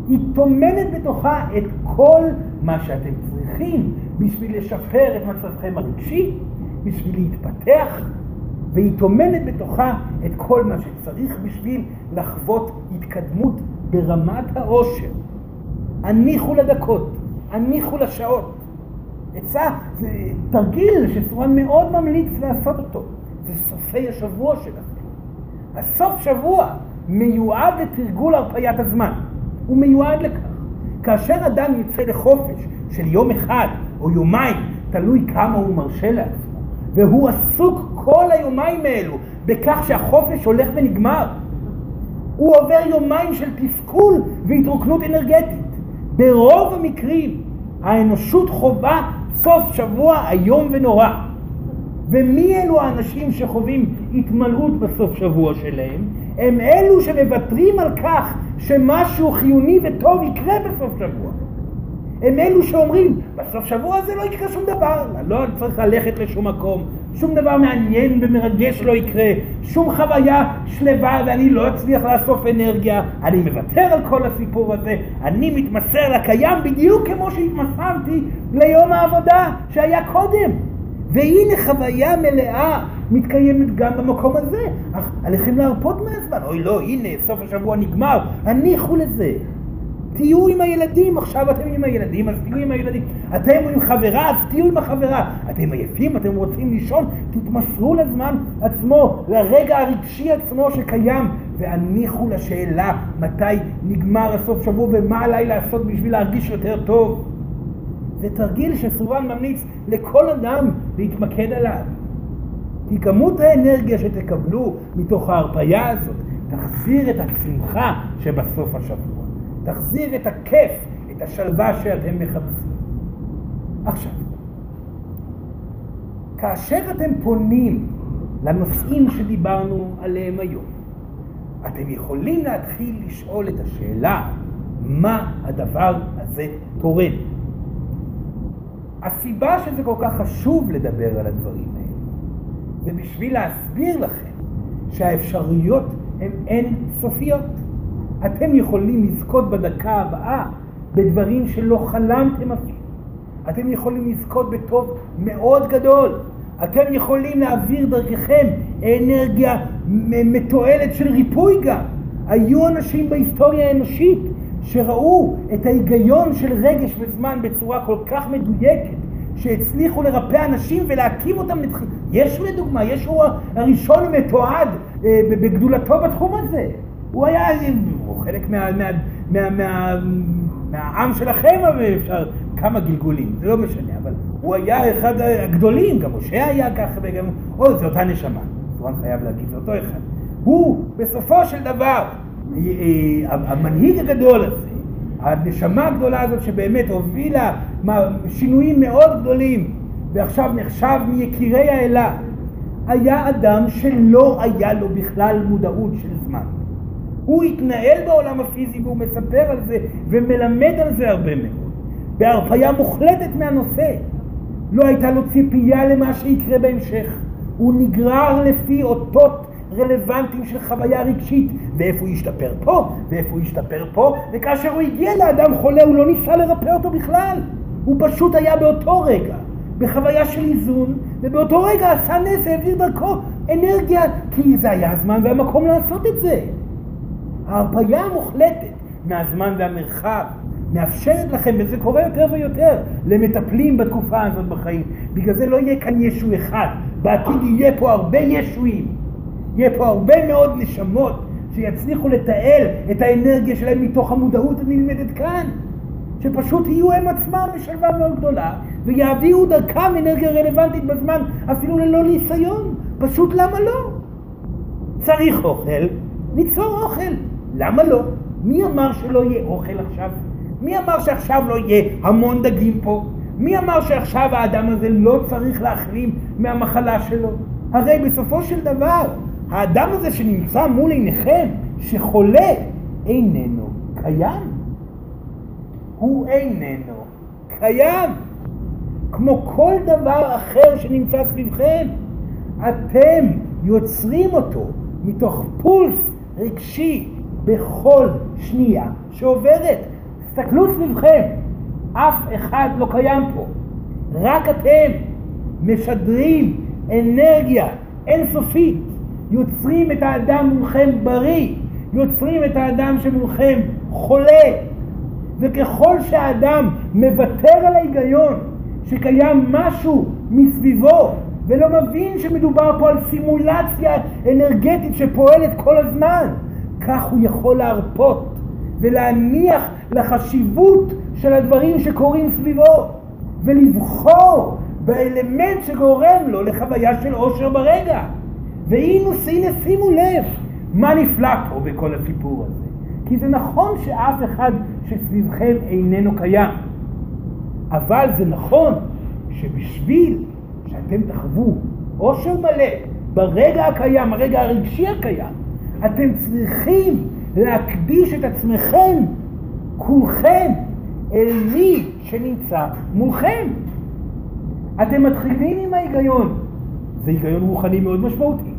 היא טומנת בתוכה את כל מה שאתם צריכים בשביל לשפר את מצבכם הרגשי, בשביל להתפתח, והיא טומנת בתוכה את כל מה שצריך בשביל לחוות התקדמות ברמת העושר. הניחו לדקות, הניחו לשעות. עצה, זה תרגיל שסורן מאוד ממליץ לעשות אותו. זה סופי השבוע שלכם. הסוף שבוע מיועד לתרגול הרפיית הזמן. הוא מיועד לכך. כאשר אדם יוצא לחופש של יום אחד או יומיים, תלוי כמה הוא מרשה לעצמו, והוא עסוק כל היומיים האלו בכך שהחופש הולך ונגמר, הוא עובר יומיים של תסכול והתרוקנות אנרגטית. ברוב המקרים האנושות חווה סוף שבוע איום ונורא. ומי אלו האנשים שחווים התמלאות בסוף שבוע שלהם? הם אלו שמוותרים על כך שמשהו חיוני וטוב יקרה בסוף שבוע. הם אלו שאומרים, בסוף שבוע הזה לא יקרה שום דבר, לא צריך ללכת לשום מקום, שום דבר מעניין ומרגש לא יקרה, שום חוויה שלווה ואני לא אצליח לאסוף אנרגיה, אני מוותר על כל הסיפור הזה, אני מתמסר לקיים בדיוק כמו שהתמסרתי ליום העבודה שהיה קודם. והנה חוויה מלאה מתקיימת גם במקום הזה. אך עליכם להרפות מהזמן. אוי לא, הנה, סוף השבוע נגמר, הניחו לזה. תהיו עם הילדים, עכשיו אתם עם הילדים, אז תהיו עם הילדים. אתם עם חברה, אז תהיו עם החברה. אתם עייפים, אתם רוצים לישון, תתמסרו לזמן עצמו, לרגע הרגשי עצמו שקיים, והניחו לשאלה מתי נגמר הסוף שבוע ומה עליי לעשות בשביל להרגיש יותר טוב. זה תרגיל שסובן ממליץ לכל אדם להתמקד עליו. כי כמות האנרגיה שתקבלו מתוך ההרפאיה הזאת תחזיר את השמחה שבסוף השבוע. תחזיר את הכיף, את השלווה שאתם מחפשים. עכשיו, כאשר אתם פונים לנושאים שדיברנו עליהם היום, אתם יכולים להתחיל לשאול את השאלה מה הדבר הזה תורם. הסיבה שזה כל כך חשוב לדבר על הדברים האלה זה בשביל להסביר לכם שהאפשרויות הן אין סופיות. אתם יכולים לזכות בדקה הבאה בדברים שלא חלמתם אפילו. אתם יכולים לזכות בטוב מאוד גדול. אתם יכולים להעביר דרככם אנרגיה מתועלת של ריפוי גם. היו אנשים בהיסטוריה האנושית שראו את ההיגיון של רגש וזמן בצורה כל כך מדויקת, שהצליחו לרפא אנשים ולהקים אותם לתחילה. יש לדוגמה, יש הוא הראשון המתועד אה, בגדולתו בתחום הזה. הוא היה, הוא חלק מה, מה, מה, מה, מהעם שלכם, אפשר, כמה גלגולים, זה לא משנה, אבל הוא היה אחד הגדולים, גם משה היה ככה, וגם, או, זה אותה נשמה, סורן חייב להגיד, זה אותו אחד. הוא, בסופו של דבר, אה, אה, המנהיג הגדול הזה, הנשמה הגדולה הזאת שבאמת הובילה שינויים מאוד גדולים ועכשיו נחשב מיקירי האלה, היה אדם שלא היה לו בכלל מודעות של זמן. הוא התנהל בעולם הפיזי והוא מספר על זה ומלמד על זה הרבה מאוד. בהרפאיה מוחלטת מהנושא. לא הייתה לו ציפייה למה שיקרה בהמשך. הוא נגרר לפי אותות רלוונטיים של חוויה רגשית, ואיפה הוא ישתפר פה, ואיפה הוא ישתפר פה, וכאשר הוא הגיע לאדם חולה הוא לא ניסה לרפא אותו בכלל. הוא פשוט היה באותו רגע, בחוויה של איזון, ובאותו רגע עשה נס, העביר דרכו אנרגיה, כי זה היה הזמן והמקום לעשות את זה. ההרפאיה המוחלטת מהזמן והמרחב מאפשרת לכם, וזה קורה יותר ויותר, למטפלים בתקופה הזאת בחיים. בגלל זה לא יהיה כאן ישו אחד, בעתיד יהיה פה הרבה ישועים. יהיה פה הרבה מאוד נשמות שיצליחו לתעל את האנרגיה שלהם מתוך המודעות הנלמדת כאן. שפשוט יהיו הם עצמם בשלווה מאוד גדולה ויעבירו דרכם אנרגיה רלוונטית בזמן אפילו ללא ניסיון. פשוט למה לא? צריך אוכל, ניצור אוכל. למה לא? מי אמר שלא יהיה אוכל עכשיו? מי אמר שעכשיו לא יהיה המון דגים פה? מי אמר שעכשיו האדם הזה לא צריך להחלים מהמחלה שלו? הרי בסופו של דבר, האדם הזה שנמצא מול עיניכם, שחולה, איננו קיים. הוא איננו קיים. כמו כל דבר אחר שנמצא סביבכם. אתם יוצרים אותו מתוך פולס רגשי בכל שנייה שעוברת. תסתכלו סביבכם, אף אחד לא קיים פה. רק אתם משדרים אנרגיה אינסופית, יוצרים את האדם מולכם בריא, יוצרים את האדם שמולכם חולה. וככל שהאדם מוותר על ההיגיון שקיים משהו מסביבו ולא מבין שמדובר פה על סימולציה אנרגטית שפועלת כל הזמן, כך הוא יכול להרפות ולהניח לחשיבות של הדברים שקורים סביבו ולבחור באלמנט שגורם לו לחוויה של עושר ברגע. והנה, הנה שימו לב מה נפלא פה בכל הסיפור הזה. כי זה נכון שאף אחד שסביבכם איננו קיים, אבל זה נכון שבשביל שאתם תחוו עושר מלא ברגע הקיים, הרגע הרגשי הקיים, אתם צריכים להקדיש את עצמכם, כולכם, אל מי שנמצא מולכם. אתם מתחילים עם ההיגיון, זה היגיון רוחני מאוד משמעותי,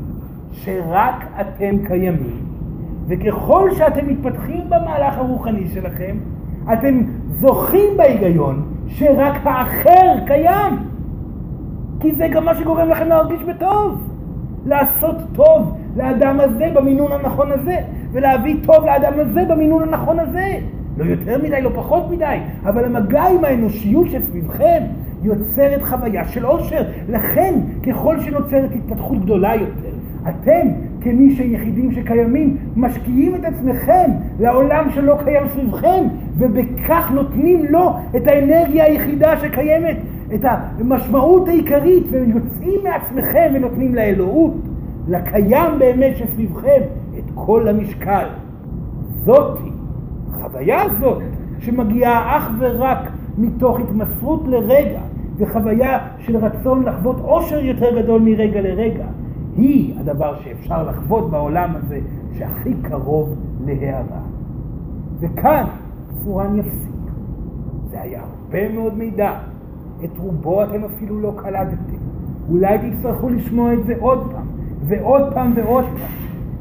שרק אתם קיימים, וככל שאתם מתפתחים במהלך הרוחני שלכם, אתם זוכים בהיגיון שרק האחר קיים. כי זה גם מה שגורם לכם להרגיש בטוב. לעשות טוב לאדם הזה במינון הנכון הזה, ולהביא טוב לאדם הזה במינון הנכון הזה. לא יותר מדי, לא פחות מדי, אבל המגע עם האנושיות שסביבכם יוצרת חוויה של עושר. לכן, ככל שנוצרת התפתחות גדולה יותר, אתם, כמי שיחידים שקיימים, משקיעים את עצמכם לעולם שלא קיים סביבכם, ובכך נותנים לו את האנרגיה היחידה שקיימת, את המשמעות העיקרית, ויוצאים מעצמכם ונותנים לאלוהות, לקיים באמת שסביבכם, את כל המשקל. זאתי, החוויה הזאת, שמגיעה אך ורק מתוך התמסרות לרגע, וחוויה של רצון לחוות עושר יותר גדול מרגע לרגע, היא הדבר שאפשר לחוות בעולם הזה שהכי קרוב להערה. וכאן צורן יפסיק. זה היה הרבה מאוד מידע. את רובו אתם אפילו לא קלטתם. אולי תצטרכו לשמוע את זה עוד פעם, ועוד פעם ועוד פעם.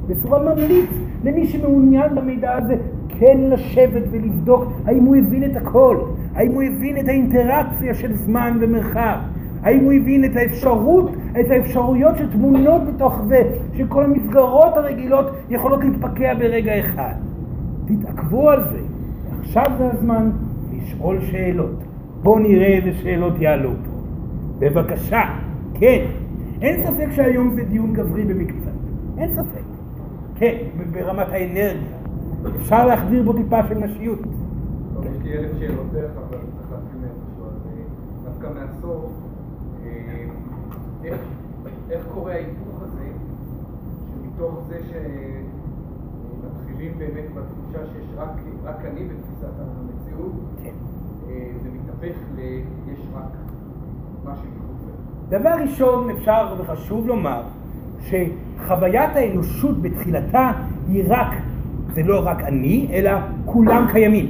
בצורה ממליץ למי שמעוניין במידע הזה כן לשבת ולבדוק האם הוא הבין את הכל, האם הוא הבין את האינטראקציה של זמן ומרחב, האם הוא הבין את האפשרות, את האפשרויות שטמונות בתוך זה, שכל המסגרות הרגילות יכולות להתפקע ברגע אחד. תתעכבו על זה. עכשיו זה הזמן לשאול שאלות. בואו נראה איזה שאלות יעלו פה. בבקשה, כן. אין ספק שהיום זה דיון גברי במקצת. אין ספק. כן, ברמת האנרגיה. אפשר להחדיר בו טיפה של נשיות. יש לי אלף שאלות דרך, אבל צריך להתחיל מאיפשהו. אז דווקא מהסוף, איך קורה ההיפוך הזה, שמתוך זה שמתחילים באמת בתחושה שיש רק אני בתפיסת המציאות, כן. זה מתהפך ל... יש רק משהו מחוץ דבר ראשון, אפשר וחשוב לומר שחוויית האנושות בתחילתה היא רק, זה לא רק אני, אלא כולם קיימים.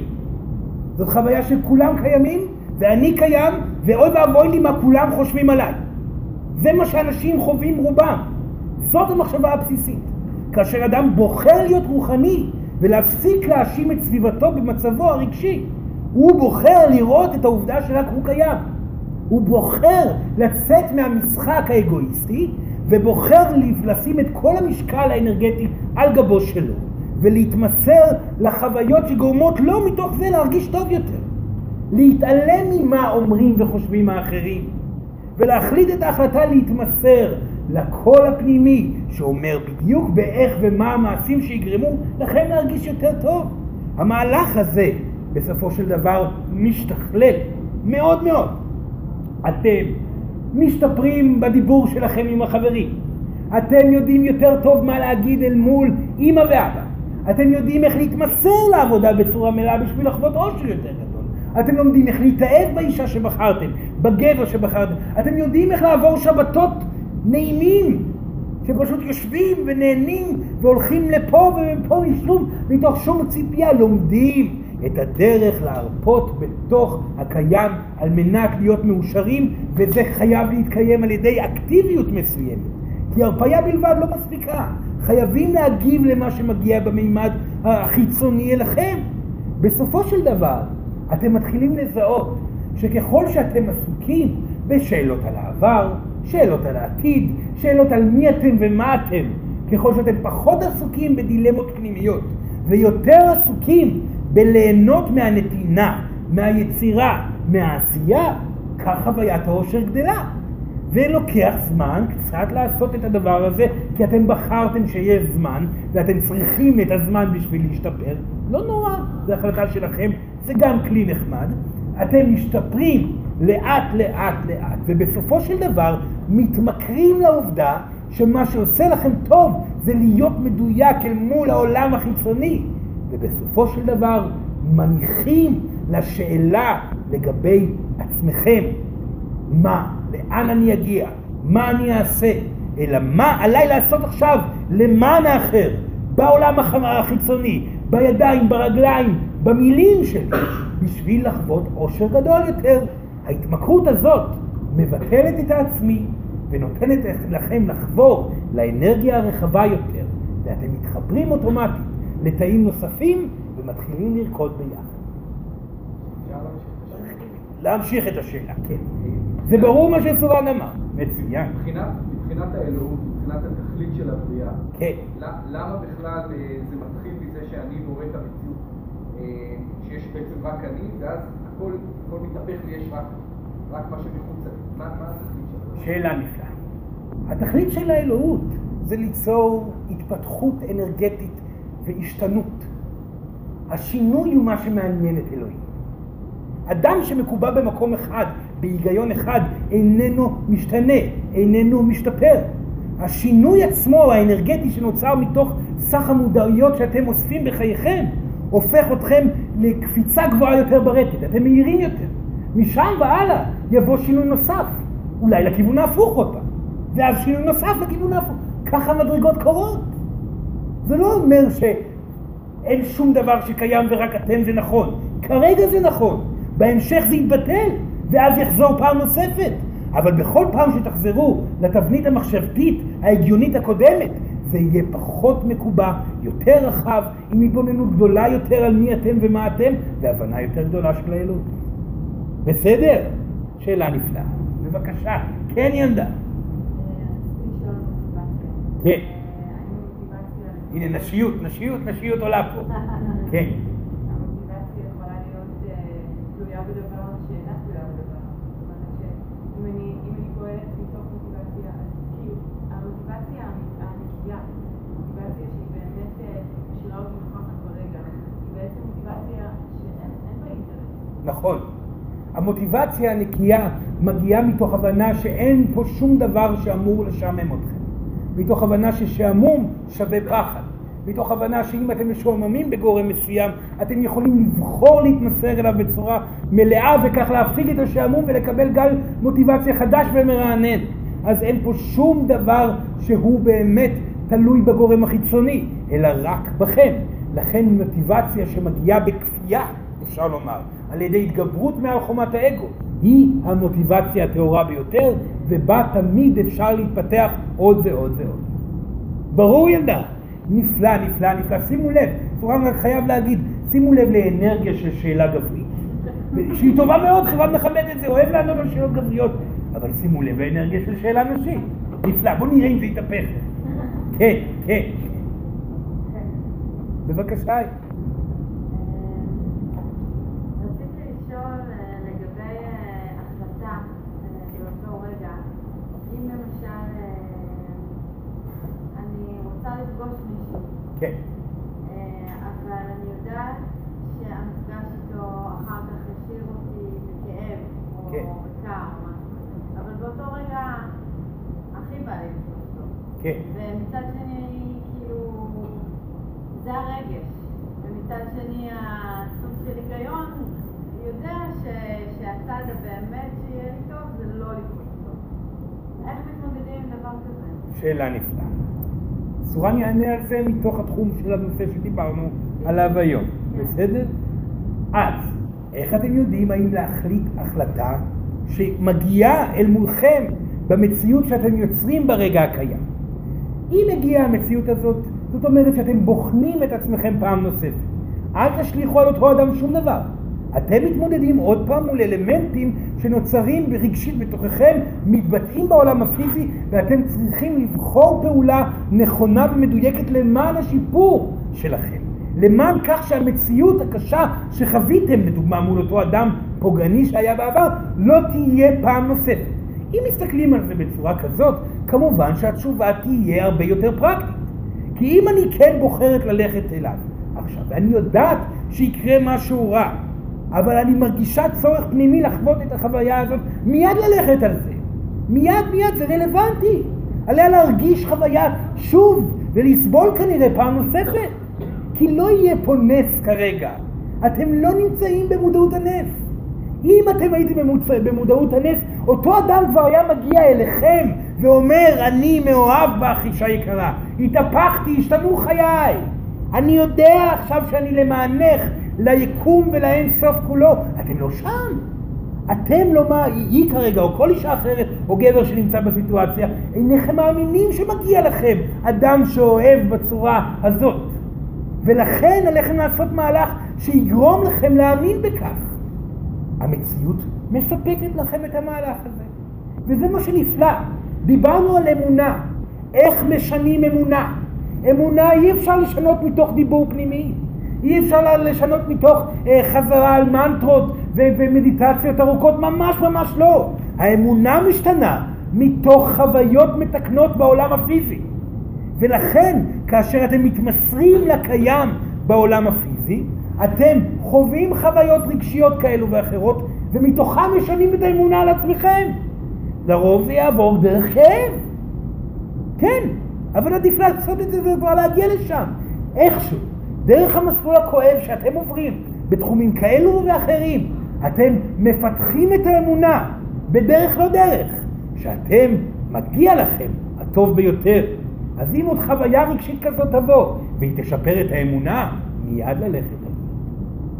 זאת חוויה של כולם קיימים, ואני קיים, ואוי ואבוי לי מה כולם חושבים עליי. זה מה שאנשים חווים רובם. זאת המחשבה הבסיסית. כאשר אדם בוחר להיות רוחני ולהפסיק להאשים את סביבתו במצבו הרגשי, הוא בוחר לראות את העובדה שרק הוא קיים. הוא בוחר לצאת מהמשחק האגואיסטי ובוחר לשים את כל המשקל האנרגטי על גבו שלו ולהתמסר לחוויות שגורמות לו מתוך זה להרגיש טוב יותר. להתעלם ממה אומרים וחושבים האחרים ולהחליט את ההחלטה להתמסר לקול הפנימי שאומר בדיוק באיך ומה המעשים שיגרמו לכם להרגיש יותר טוב. המהלך הזה בסופו של דבר משתכלל מאוד מאוד. אתם משתפרים בדיבור שלכם עם החברים. אתם יודעים יותר טוב מה להגיד אל מול אימא ואבא. אתם יודעים איך להתמסר לעבודה בצורה מלאה בשביל לחוות עושר יותר גדול. אתם לומדים איך להתאהב באישה שבחרתם, בגבר שבחרתם. אתם יודעים איך לעבור שבתות נעימים, שפשוט יושבים ונהנים והולכים לפה ומפה משום, מתוך שום ציפייה. לומדים את הדרך להרפות בתוך הקיים על מנת להיות מאושרים, וזה חייב להתקיים על ידי אקטיביות מסוימת. כי הרפאיה בלבד לא מספיקה. חייבים להגיב למה שמגיע במימד החיצוני אליכם. בסופו של דבר, אתם מתחילים לזהות שככל שאתם עסוקים בשאלות על העבר, שאלות על העתיד, שאלות על מי אתם ומה אתם, ככל שאתם פחות עסוקים בדילמות פנימיות ויותר עסוקים בליהנות מהנתינה, מהיצירה, מהעשייה, כך חוויית העושר גדלה. ולוקח זמן קצת לעשות את הדבר הזה, כי אתם בחרתם שיש זמן, ואתם צריכים את הזמן בשביל להשתפר. לא נורא, זו החלטה שלכם, זה גם כלי נחמד. אתם משתפרים לאט לאט לאט, ובסופו של דבר מתמכרים לעובדה שמה שעושה לכם טוב זה להיות מדויק אל מול העולם החיצוני, ובסופו של דבר מניחים לשאלה לגבי עצמכם, מה, לאן אני אגיע, מה אני אעשה, אלא מה עליי לעשות עכשיו למען האחר, בעולם החיצוני, בידיים, ברגליים, במילים שלי, בשביל לחוות עושר גדול יותר. ההתמכרות הזאת מבטלת את העצמי ונותנת לכם לחבור לאנרגיה הרחבה יותר, ואתם מתחברים אוטומטית לתאים נוספים ומתחילים לרקוד ביחד. להמשיך את השאלה, כן. זה ברור מה שסורן אמר. מצוין. מבחינת האלוהות, מבחינת התכלית של הבריאה, כן. למה בכלל אה, זה מתחיל מזה שאני בורא את המציאות? אה, שיש בעצם רק אני, ואז הכל, הכל מתהפך ויש רק, רק מה שמחוץ לי. מה, מה התכלית של זה? שאלה נפלאה. התכלית של האלוהות זה ליצור התפתחות אנרגטית והשתנות. השינוי הוא מה שמעניין את אלוהים. אדם שמקובע במקום אחד, בהיגיון אחד, איננו משתנה, איננו משתפר. השינוי עצמו, האנרגטי שנוצר מתוך סך המודעויות שאתם אוספים בחייכם, הופך אתכם לקפיצה גבוהה יותר ברטט, אתם מהירים יותר. משם והלאה יבוא שינוי נוסף, אולי לכיוון ההפוך עוד פעם, ואז שינוי נוסף לכיוון ההפוך. ככה מדרגות קורות. זה לא אומר שאין שום דבר שקיים ורק אתם זה נכון. כרגע זה נכון, בהמשך זה יתבטל, ואז יחזור פעם נוספת. אבל בכל פעם שתחזרו לתבנית המחשבתית ההגיונית הקודמת, זה יהיה פחות מקובע, יותר רחב, עם התבוננות גדולה יותר על מי אתם ומה אתם, והבנה יותר גדולה של האלוהות. בסדר? שאלה נפלאה. בבקשה. כן, ילדה. כן. הנה, נשיות, נשיות, נשיות עולה פה. (laughs) כן. המוטיבציה יכולה להיות אה, תלויה בדבר שאינה תלויה בדבר. זאת אומרת שאם אני אם אני פועלת מתוך מוטיבציה, אז כאילו, המוטיבציה הנקייה, מוטיבציה שהיא באמת אה, משאירה אותי נוכחת ברגע, היא בעצם מוטיבציה שאין אין בה אינטרס. נכון. המוטיבציה הנקייה מגיעה מתוך הבנה שאין פה שום דבר שאמור לשעמם אתכם. מתוך הבנה ששעמום שווה פחד. מתוך הבנה שאם אתם משועממים בגורם מסוים, אתם יכולים לבחור להתמסר אליו בצורה מלאה וכך להפסיק את השעמום ולקבל גל מוטיבציה חדש ומרענן. אז אין פה שום דבר שהוא באמת תלוי בגורם החיצוני, אלא רק בכם. לכן מוטיבציה שמגיעה בכפייה, אפשר לומר, על ידי התגברות מעל חומת האגו, היא המוטיבציה הטהורה ביותר, ובה תמיד אפשר להתפתח עוד ועוד ועוד. ברור ילדה? נפלא, נפלא, נפלא. שימו לב, סורן רק חייב להגיד, שימו לב לאנרגיה של שאלה גברית. שהיא טובה מאוד, חברה מכבד את זה, אוהב לענות על שאלות גבריות, אבל שימו לב לאנרגיה של שאלה נשית. נפלא, בואו נראה אם זה יתהפך. כן, כן. בבקשה. רציתי לשאול אה, לגבי אה, החלטה אה, באותו רגע, אם למשל אה, אני רוצה לפגוש מישהו, כן. אה, אבל אני יודעת שהמפגש איתו אחר כך ישאיר אותי בכאב או כן. כזה, אבל באותו רגע הכי בא לי לפגוש אותו. כן. ומצד שני, כאילו, זה הרגש. ומצד שני, הסוג של היגיון יודע ש, שהצד הבאמת שיהיה לי טוב זה לא לפגוש אותו. איך מתמודדים עם דבר כזה? שאלה נפלאה. סורן יענה על זה מתוך התחום של הנושא שדיברנו עליו היום, בסדר? אז, איך אתם יודעים האם להחליט החלטה שמגיעה אל מולכם במציאות שאתם יוצרים ברגע הקיים? אם הגיעה המציאות הזאת, זאת אומרת שאתם בוחנים את עצמכם פעם נוספת. אל תשליכו על אותו אדם שום דבר. אתם מתמודדים עוד פעם מול אלמנטים שנוצרים רגשית בתוככם, מתבטאים בעולם הפיזי, ואתם צריכים לבחור פעולה נכונה ומדויקת למען השיפור שלכם. למען כך שהמציאות הקשה שחוויתם, לדוגמה מול אותו אדם פוגעני שהיה בעבר, לא תהיה פעם נוספת. אם מסתכלים על זה בצורה כזאת, כמובן שהתשובה תהיה הרבה יותר פרקטית. כי אם אני כן בוחרת ללכת אליו, עכשיו, ואני יודעת שיקרה משהו רע, אבל אני מרגישה צורך פנימי לחוות את החוויה הזאת, מיד ללכת על זה. מיד מיד זה רלוונטי. עליה להרגיש חוויה שוב, ולסבול כנראה פעם נוספת. כי לא יהיה פה נס כרגע. אתם לא נמצאים במודעות הנס. אם אתם הייתם במוצ... במודעות הנס, אותו אדם כבר היה מגיע אליכם ואומר, אני מאוהב בך, אישה יקרה. התהפכתי, השתנו חיי. אני יודע עכשיו שאני למענך, ליקום ולאין סוף כולו. אתם לא שם. אתם לא מה, היא כרגע, או כל אישה אחרת, או גבר שנמצא בסיטואציה, אינכם מאמינים שמגיע לכם אדם שאוהב בצורה הזאת. ולכן עליכם לעשות מהלך שיגרום לכם להאמין בכך. המציאות מספקת לכם את המהלך הזה. וזה מה שנפלא. דיברנו על אמונה. איך משנים אמונה? אמונה אי אפשר לשנות מתוך דיבור פנימי. אי אפשר לשנות מתוך אה, חזרה על מנטרות ו- ומדיטציות ארוכות, ממש ממש לא. האמונה משתנה מתוך חוויות מתקנות בעולם הפיזי. ולכן, כאשר אתם מתמסרים לקיים בעולם הפיזי, אתם חווים חוויות רגשיות כאלו ואחרות, ומתוכם משנים את האמונה על עצמכם. לרוב זה יעבור דרך כאב. כן, אבל עדיף לעשות את זה וכבר להגיע לשם. איכשהו, דרך המסלול הכואב שאתם עוברים בתחומים כאלו ואחרים, אתם מפתחים את האמונה בדרך לא דרך, שאתם, מגיע לכם הטוב ביותר. אז אם עוד חוויה רגשית כזאת תבוא, והיא תשפר את האמונה, מיד ללכת.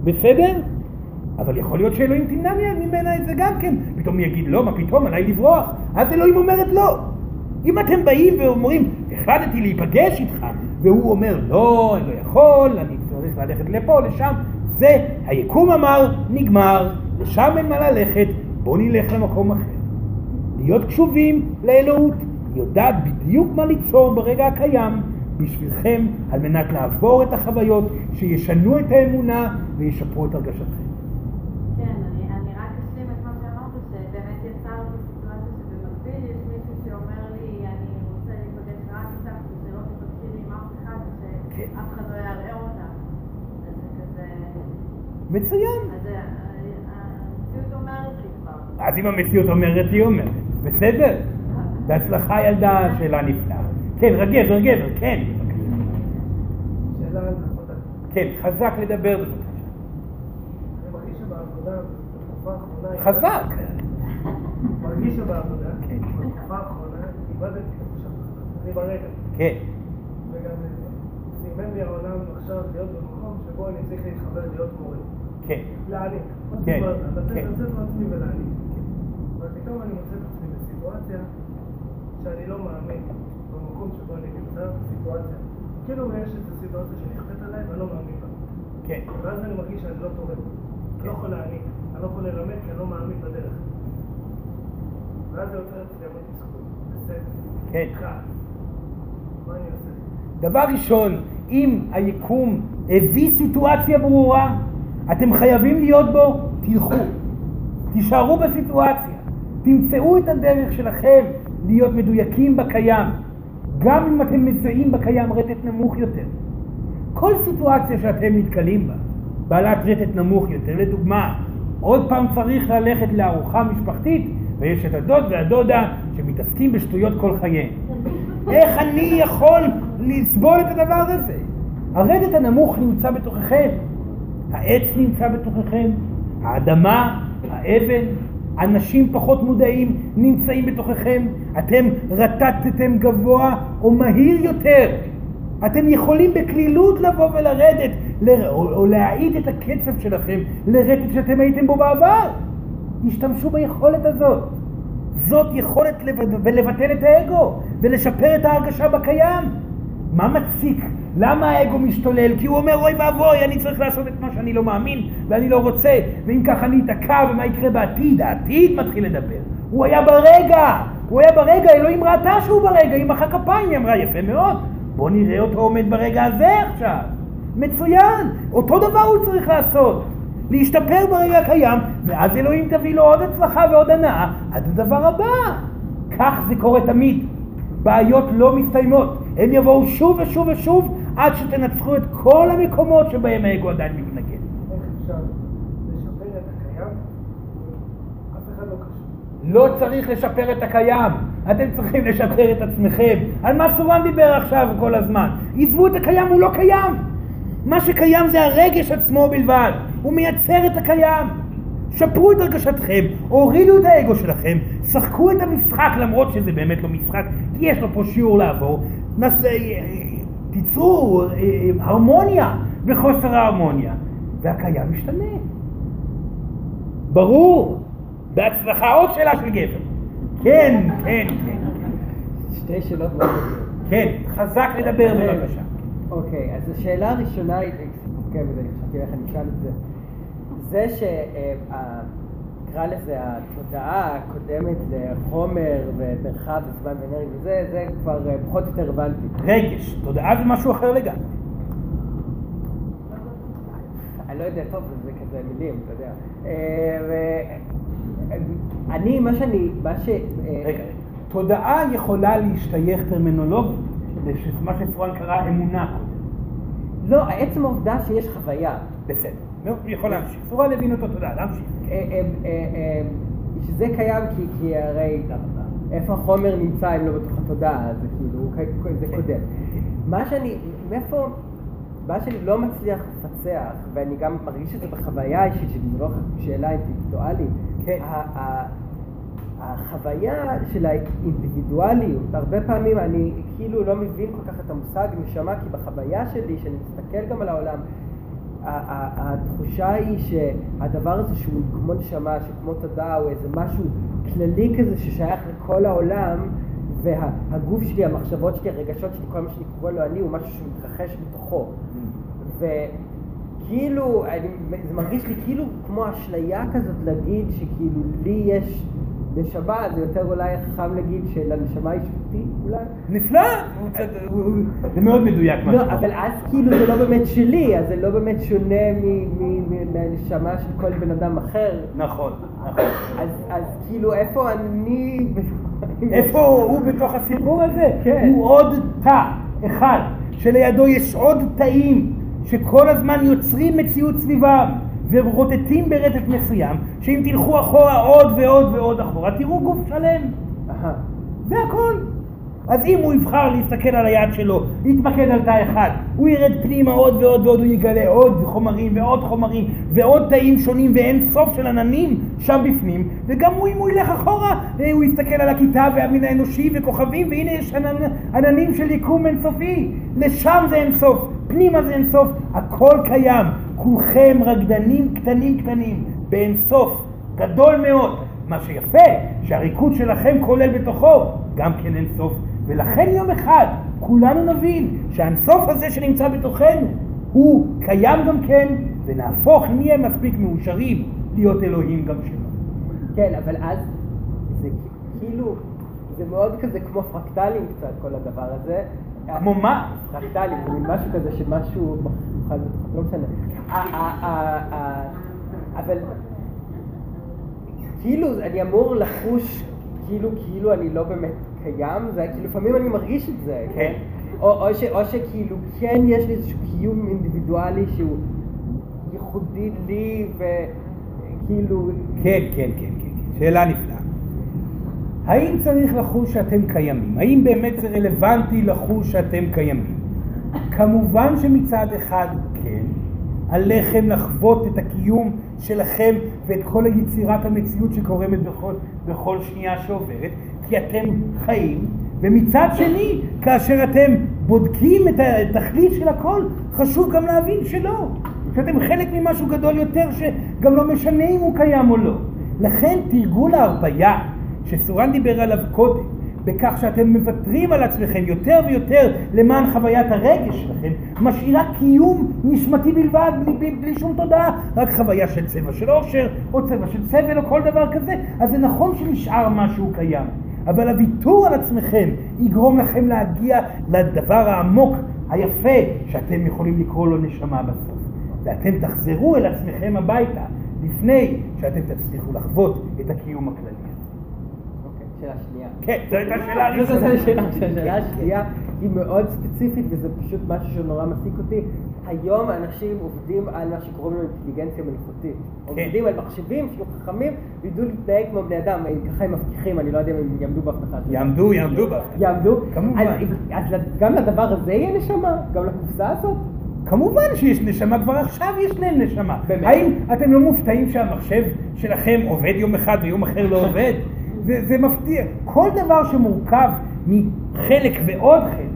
בסדר? אבל יכול להיות שאלוהים תמנע ממנה את זה גם כן. פתאום היא יגיד לא, מה פתאום, עליי לברוח. אז אלוהים אומרת לא. אם אתם באים ואומרים, החלטתי להיפגש איתך, והוא אומר, לא, אני לא יכול, אני צריך ללכת לפה, לשם, זה, היקום אמר, נגמר, לשם אין מה ללכת, בואו נלך למקום אחר. להיות קשובים לאלוהות, יודעת בדיוק מה ליצור ברגע הקיים בשבילכם, על מנת לעבור את החוויות שישנו את האמונה וישפרו את הרגשתכם. מצוין. אז אם המציאות אומרת, היא אומרת. בסדר? בהצלחה ילדה, שאלה נפלאה. כן, גבר, גבר, כן. כן, חזק לדבר בבקשה. אני מרגיש שבעבודה, בתקופה האחרונה... חזק. מרגיש שבעבודה, בתקופה האחרונה, איבדתי את התחושה. אני ברגע. כן. וגם סימן לי העולם עכשיו להיות במקום שבו אני צריך להתחבר להיות מורה. כן. להעניק. כן, כן. אבל פתאום אני מוצא את עצמי בסיטואציה שאני לא מאמין במקום שבו אני נמצא, סיטואציה. כאילו יש איזו סיטואציה שנכפית עליי ואני לא מאמין בה. כן. ואז אני מרגיש שאני לא תורם. לא יכול להעניק, אני לא יכול ללמד כי אני לא מאמין בדרך. ואז זה יוצר אצלי המון תסכול. בסדר. כן. מה אני עושה? דבר ראשון, אם היקום הביא סיטואציה ברורה, אתם חייבים להיות בו, תלכו. תישארו בסיטואציה. תמצאו את הדרך שלכם להיות מדויקים בקיים. גם אם אתם מזהים בקיים רטט נמוך יותר. כל סיטואציה שאתם נתקלים בה, בעלת רטט נמוך יותר, לדוגמה, עוד פעם צריך ללכת לארוחה משפחתית, ויש את הדוד והדודה שמתעסקים בשטויות כל חייהם. איך אני יכול לסבול את הדבר הזה? הרטט הנמוך נמצא בתוככם, העץ נמצא בתוככם, האדמה, האבן, אנשים פחות מודעים נמצאים בתוככם, אתם רטטתם גבוה או מהיר יותר. אתם יכולים בקלילות לבוא ולרדת, ל- או, להעיד את הקצב שלכם לרטט שאתם הייתם בו בעבר. השתמשו ביכולת הזאת. זאת יכולת ולבטל את האגו ולשפר את ההרגשה בקיים. מה מציק? למה האגו משתולל? כי הוא אומר אוי ואבוי אני צריך לעשות את מה שאני לא מאמין ואני לא רוצה ואם ככה אני אתקע ומה יקרה בעתיד? העתיד מתחיל לדבר. הוא היה ברגע, הוא היה ברגע, אלוהים ראתה שהוא ברגע, היא מחאה כפיים, היא אמרה יפה מאוד, בוא נראה אותו עומד ברגע הזה עכשיו. מצוין, אותו דבר הוא צריך לעשות. להשתפר ברגע הקיים, ואז אלוהים תביא לו עוד הצלחה ועוד הנאה עד הדבר הבא. כך זה קורה תמיד. בעיות לא מסתיימות, הם יבואו שוב ושוב ושוב עד שתנצחו את כל המקומות שבהם האגו עדיין מתנגד. איך אפשר לשפר את הקיים? לא. לא צריך לשפר את הקיים, אתם צריכים לשפר את עצמכם. על מה סורן דיבר עכשיו כל הזמן? עזבו את הקיים, הוא לא קיים. מה שקיים זה הרגש עצמו בלבד, הוא מייצר את הקיים. שפרו את הרגשתכם, הורידו את האגו שלכם, שחקו את המשחק למרות שזה באמת לא משחק, כי יש לו פה שיעור לעבור. נס... תיצרו אה, הרמוניה בחוסר ההרמוניה, והקיים משתנה. ברור, בהצלחה עוד שאלה של גבר. כן, כן, כן. שתי שאלות מאוד. כן, חזק לדבר בבקשה. אוקיי, אז השאלה הראשונה היא, כן, חשבתי איך אני אשאל את זה, זה ש... נקרא לזה התודעה הקודמת לחומר ומרחב וזמן ואנרגיה וזה, זה כבר אה, פחות יותר הבנתי. רגש, תודעה זה משהו אחר לגמרי. אני לא יודע, טוב, זה כזה מילים, אתה יודע. אה, אני, מה שאני, מה ש... אה, רגע. תודעה יכולה להשתייך טרמינולוגית למה שפרואן קרא אמונה. לא, עצם העובדה שיש חוויה. בסדר. נו, יכול להמשיך. פרואן הבין אותו, תודה, להמשיך. אה, אה, אה, שזה קיים כי, כי הרי איפה החומר נמצא אם לא בתוך התודעה, זה כאילו, זה קודם. מה שאני, מאיפה, מה שאני לא מצליח לפצח, ואני גם מרגיש את זה בחוויה האישית שלי, זו לא שאלה אינטלקטואלית, כן. החוויה של האינדיבידואליות, הרבה פעמים אני כאילו לא מבין כל כך את המושג נשמה, כי בחוויה שלי, שאני מסתכל גם על העולם, התחושה היא שהדבר הזה שהוא כמו נשמה, שכמו תודעה, הוא איזה משהו כללי כזה ששייך לכל העולם, והגוף שלי, המחשבות שלי, הרגשות שלי, כל מה שאני קורא לו אני, הוא משהו שמתרחש בתוכו. וכאילו, אני, זה מרגיש לי כאילו כמו אשליה כזאת להגיד שכאילו לי יש נשמה, זה יותר אולי חכם להגיד שלנשמה יש אותי. נפלא! הוא- זה מאוד מדויק מה לא, שאתה אבל. אז כאילו זה לא באמת שלי, אז זה לא באמת שונה מהנשמה של כל בן אדם אחר. נכון, נכון. אז, כאילו איפה אני... איפה הוא בתוך הסיפור הזה? כן. הוא עוד תא אחד, שלידו יש עוד תאים שכל הזמן יוצרים מציאות סביבם ורוטטים ברטט מסוים, שאם תלכו אחורה עוד ועוד ועוד אחורה, תראו גוף שלם. זה הכל. אז אם הוא יבחר להסתכל על היד שלו, להתמקד על תא אחד, הוא ירד פנימה עוד ועוד ועוד, הוא יגלה עוד חומרים ועוד חומרים ועוד תאים שונים ואין סוף של עננים שם בפנים, וגם הוא, אם הוא ילך אחורה, אה, הוא יסתכל על הכיתה והמין האנושי וכוכבים, והנה יש עננ, עננים של יקום אינסופי, לשם זה אינסוף, פנימה זה אינסוף, הכל קיים, כולכם רקדנים קטנים קטנים, באינסוף, גדול מאוד. מה שיפה, שהריקוד שלכם כולל בתוכו גם כן אינסוף, ולכן יום אחד כולנו נבין שהאינסוף הזה שנמצא בתוכנו הוא קיים גם כן, ונהפוך, אם נהיה מספיק מאושרים, להיות אלוהים גם שלו. כן, אבל אז זה כאילו, זה מאוד כזה כמו פרקטלים קצת כל הדבר הזה. כמו מה? פרקטלים, זה מין משהו כזה שמשהו לא משנה. אבל כאילו אני אמור לחוש כאילו כאילו אני לא באמת קיים, זה כאילו לפעמים אני מרגיש את זה, כן. או, או, ש, או שכאילו כן יש לי איזשהו קיום אינדיבידואלי שהוא ייחודי לי וכאילו כן, כן, כן, כן, כן. שאלה נפלאה. האם צריך לחוש שאתם קיימים? האם באמת זה רלוונטי לחוש שאתם קיימים? כמובן שמצד אחד כן, עליכם לחוות את הקיום שלכם ואת כל היצירת המציאות שקורמת בכל, בכל שנייה שעוברת, כי אתם חיים, ומצד שני, כאשר אתם בודקים את התכלית של הכל, חשוב גם להבין שלא, שאתם חלק ממשהו גדול יותר שגם לא משנה אם הוא קיים או לא. לכן תרגול ההרפאיה שסורן דיבר עליו קודם, בכך שאתם מוותרים על עצמכם יותר ויותר למען חוויית הרגש שלכם, משאירה קיום נשמתי בלבד, בלי, בלי, בלי שום תודעה, רק חוויה של צבע של עושר, או צבע של סבל, או כל דבר כזה, אז זה נכון שנשאר משהו קיים, אבל הוויתור על עצמכם יגרום לכם להגיע לדבר העמוק, היפה, שאתם יכולים לקרוא לו נשמה בסוף. ואתם תחזרו אל עצמכם הביתה, לפני שאתם תצליחו לחוות את הקיום הכללי. אוקיי, שאלה שנייה. כן, זו הייתה שאלה (laughs) זו ראשונה. השאלה, השנייה היא מאוד ספציפית וזה פשוט משהו שנורא מעסיק אותי. היום אנשים עובדים על מה שקוראים לו אינטליגנציה מלאכותית. כן. עובדים על מחשבים שיהיו חכמים וידעו להתנהג כמו בני אדם, ככה הם מבטיחים, אני לא יודע אם הם יעמדו בהבטחה שלהם. יעמדו, יעמדו בה. יעמדו? כמובן. אז, אז גם לדבר הזה יהיה נשמה? גם לקופסה הזאת? כמובן שיש נשמה, כבר עכשיו יש להם נשמה. באמת? האם אתם לא מופתעים שהמחשב שלכם עובד יום אחד ויום אחר לא עובד? זה, זה מפתיע. כל דבר שמורכב מחלק ועוד חלק,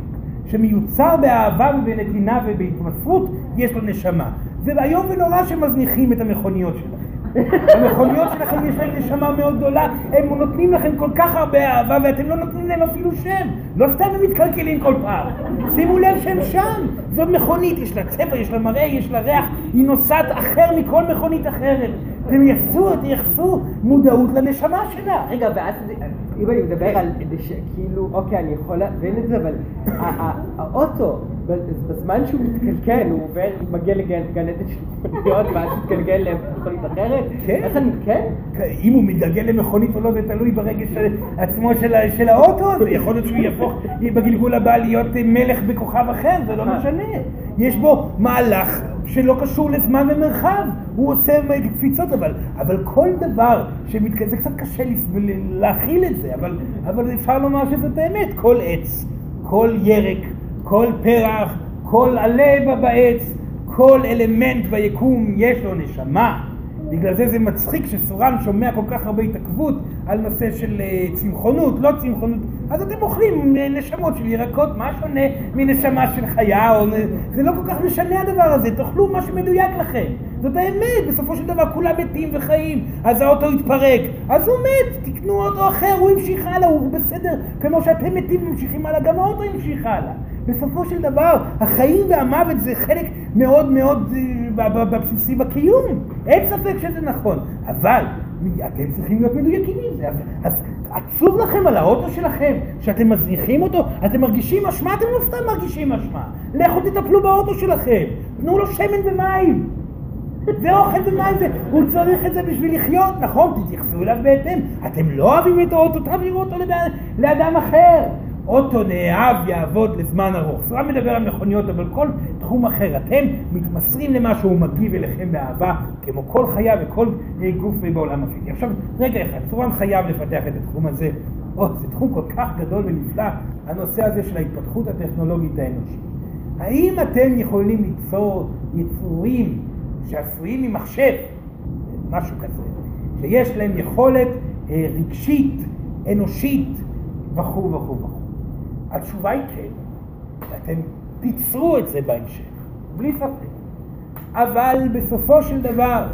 שמיוצר באהבה ובנתינה ובהתמסרות, יש לו נשמה. זה איום ונורא שמזניחים את המכוניות שלכם. (laughs) המכוניות שלכם יש להן נשמה מאוד גדולה, הם נותנים לכם כל כך הרבה אהבה ואתם לא נותנים להם אפילו שם. לא סתם הם מתקלקלים כל פעם. שימו לב שהם שם. זאת מכונית, יש לה צבע, יש לה מראה, יש לה ריח, היא נוסעת אחר מכל מכונית אחרת. יעשו, תייחסו מודעות לנשמה שלה. רגע, ואז אם אני מדבר על זה שכאילו, אוקיי, אני יכול להבין את זה, אבל האוטו בזמן שהוא מתקלקל, הוא עובר, מגיע לגן עדן של מכוניות, ואז מתגלגל למכונית אחרת? כן. איך אני, כן? אם הוא מתגלגל למכונית או לא, זה תלוי ברגש עצמו של האוטו, זה יכול להיות שהוא יהפוך בגלגול הבא להיות אה, מלך בכוכב אחר, זה לא משנה. יש בו מהלך שלא קשור לזמן ומרחב, הוא עושה קפיצות, אבל, אבל כל דבר שמתקדם, זה קצת קשה לס- ל- להכיל את זה, אבל, אבל אפשר לומר שזאת האמת, כל עץ, כל ירק, כל פרח, כל עלה בעץ, כל אלמנט ביקום יש לו נשמה. בגלל זה זה מצחיק שסורן שומע כל כך הרבה התעכבות על נושא של אה, צמחונות, לא צמחונות, אז אתם אוכלים אה, נשמות של ירקות, מה שונה מנשמה של חיה, או... זה לא כל כך משנה הדבר הזה, תאכלו מה שמדויק לכם. זאת האמת, בסופו של דבר כולם מתים וחיים, אז האוטו התפרק, אז הוא מת, תקנו אוטו אחר, הוא המשיך הלאה, הוא בסדר, כמו שאתם מתים וממשיכים הלאה, גם האוטו המשיך הלאה. בסופו של דבר, החיים והמוות זה חלק מאוד מאוד אה, בבסיסי בקיום. אין ספק שזה נכון. אבל אתם צריכים להיות מדויקים עם זה. אז, עצוב לכם על האוטו שלכם, שאתם מזניחים אותו, אתם מרגישים אשמה, אתם לא סתם מרגישים אשמה. לכו תטפלו באוטו שלכם, תנו לו שמן ומים. (laughs) זה אוכל ומים, זה, הוא צריך את זה בשביל לחיות, נכון? תתייחסו אליו בהתאם. אתם לא אוהבים את האוטו, תעבירו אותו לאדם אחר. אוטו נאהב יעבוד לזמן ארוך. סורן מדבר על מכוניות, אבל כל תחום אחר. אתם מתמסרים למה שהוא מגיב אליכם באהבה, כמו כל חיה וכל אה, גוף בעולם הפיזי. עכשיו, רגע אחד, סורן חייב לפתח את התחום הזה. או, זה תחום כל כך גדול ונפלא, הנושא הזה של ההתפתחות הטכנולוגית האנושית. האם אתם יכולים ליצור יצורים שעשויים ממחשב, משהו כזה, שיש להם יכולת אה, רגשית, אנושית, וכו' וכו' וכו'. התשובה היא כן, אתם תיצרו את זה בהמשך, בלי ספק. אבל בסופו של דבר,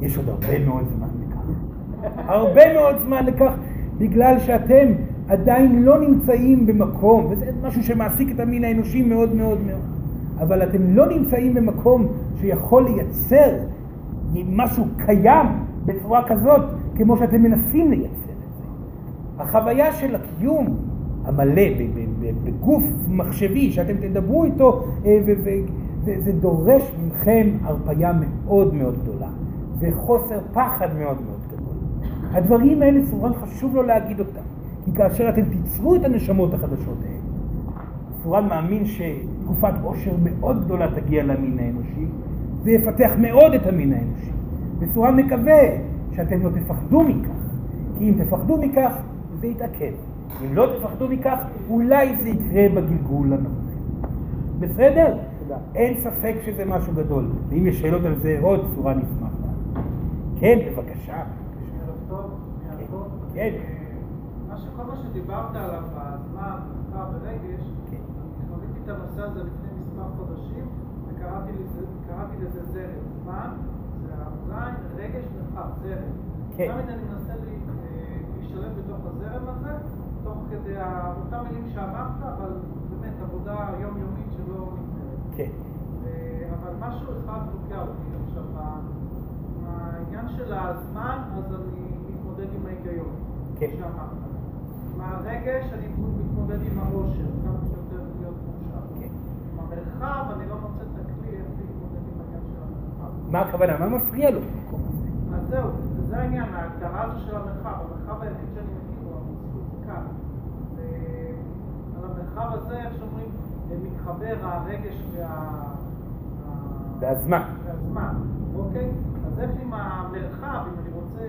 יש עוד הרבה מאוד זמן לכך. הרבה מאוד זמן לכך, בגלל שאתם עדיין לא נמצאים במקום, וזה משהו שמעסיק את המין האנושי מאוד מאוד מאוד, אבל אתם לא נמצאים במקום שיכול לייצר משהו קיים בצורה כזאת, כמו שאתם מנסים לייצר. החוויה של הקיום המלא בגוף מחשבי שאתם תדברו איתו, אה, ו- ו- זה, זה דורש מכם הרפאיה מאוד מאוד גדולה וחוסר פחד מאוד מאוד גדול. הדברים האלה סורן חשוב לו להגיד אותם, כי כאשר אתם תיצרו את הנשמות החדשות האלה, סורן מאמין שתקופת עושר מאוד גדולה תגיע למין האנושי, זה יפתח מאוד את המין האנושי. וסורן מקווה שאתם לא תפחדו מכך, כי אם תפחדו מכך, זה יתעכב. אם לא תפחדו מכך, אולי זה יקרה בגלגול הנוכחי. בסדר? תודה. אין ספק שזה משהו גדול. ואם יש שאלות על זה עוד, סורן ישמח. כן, בבקשה. טוב. כן. מה שכל מה שדיברת עליו בזמן, מרחב ורגש, כן. אני חוויתי את הנושא הזה לפני מספר חודשים, וקראתי לזה, זרם. זמן, זה הזין, רגש, מרחב, זרם. כן. תמיד אני מנסה אה, להשתלב בתוך הזרם הזה, כדי אותם מילים שאמרת, אבל באמת עבודה יומיומית שלא נגמרת. כן. אבל משהו אחד תוקע אותי עכשיו, העניין של הזמן, אז אני מתמודד עם ההיגיון, כן. שאמרת. עם הרגש, אני מתמודד עם העושר, כמה שיותר להיות מאושר. כן. עם המרחב, אני לא מוצא את הכלי איך להתמודד עם העניין של המרחב. מה הכוונה? מה מפריע לו במקום הזה? אז זהו, זה העניין, ההגדרה הזו של המרחב. המרחב היחיד שאני מכיר הוא המציאות כאן. ועל המרחב הזה, איך שאומרים, מתחבר הרגש וה... והזמן. והזמן, אוקיי? אז איך עם המרחב, אם אני רוצה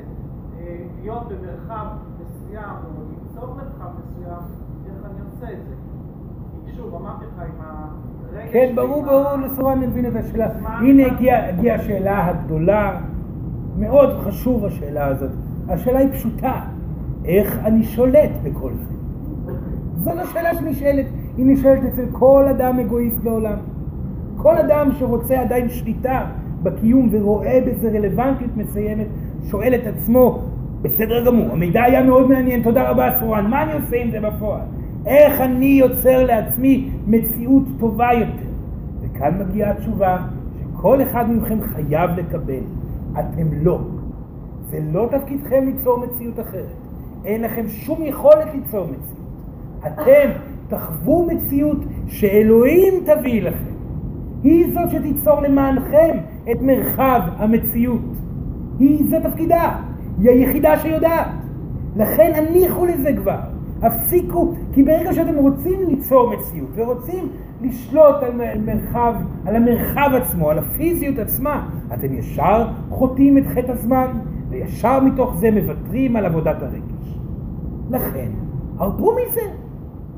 אה, להיות במרחב מסוים או ליצור מרחב מסוים, איך אני עושה את זה? כי שוב, אמרתי לך, עם הרגש... כן, ברור, ברור, לסורן מבין את השאלה. הנה הגיעה הגיעה השאלה הגדולה, מאוד חשוב השאלה הזאת. השאלה היא פשוטה, איך אני שולט בכל זה? זאת השאלה שנשאלת, היא נשאלת אצל כל אדם אגואיסט בעולם. כל אדם שרוצה עדיין שליטה בקיום ורואה בזה רלוונטיות מסוימת, שואל את עצמו, בסדר גמור, המידע היה מאוד מעניין, תודה רבה סורן, מה אני עושה עם זה בפועל? איך אני יוצר לעצמי מציאות טובה יותר? וכאן מגיעה התשובה שכל אחד מכם חייב לקבל, אתם לא. זה לא תפקידכם ליצור מציאות אחרת. אין לכם שום יכולת ליצור מציאות. אתם תחוו מציאות שאלוהים תביא לכם. היא זאת שתיצור למענכם את מרחב המציאות. היא, זה תפקידה. היא היחידה שיודעת. לכן הניחו לזה כבר. הפסיקו, כי ברגע שאתם רוצים ליצור מציאות ורוצים לשלוט על מרחב, על המרחב עצמו, על הפיזיות עצמה, אתם ישר חוטאים את חטא הזמן, וישר מתוך זה מוותרים על עבודת הרגש. לכן, הרפו מזה,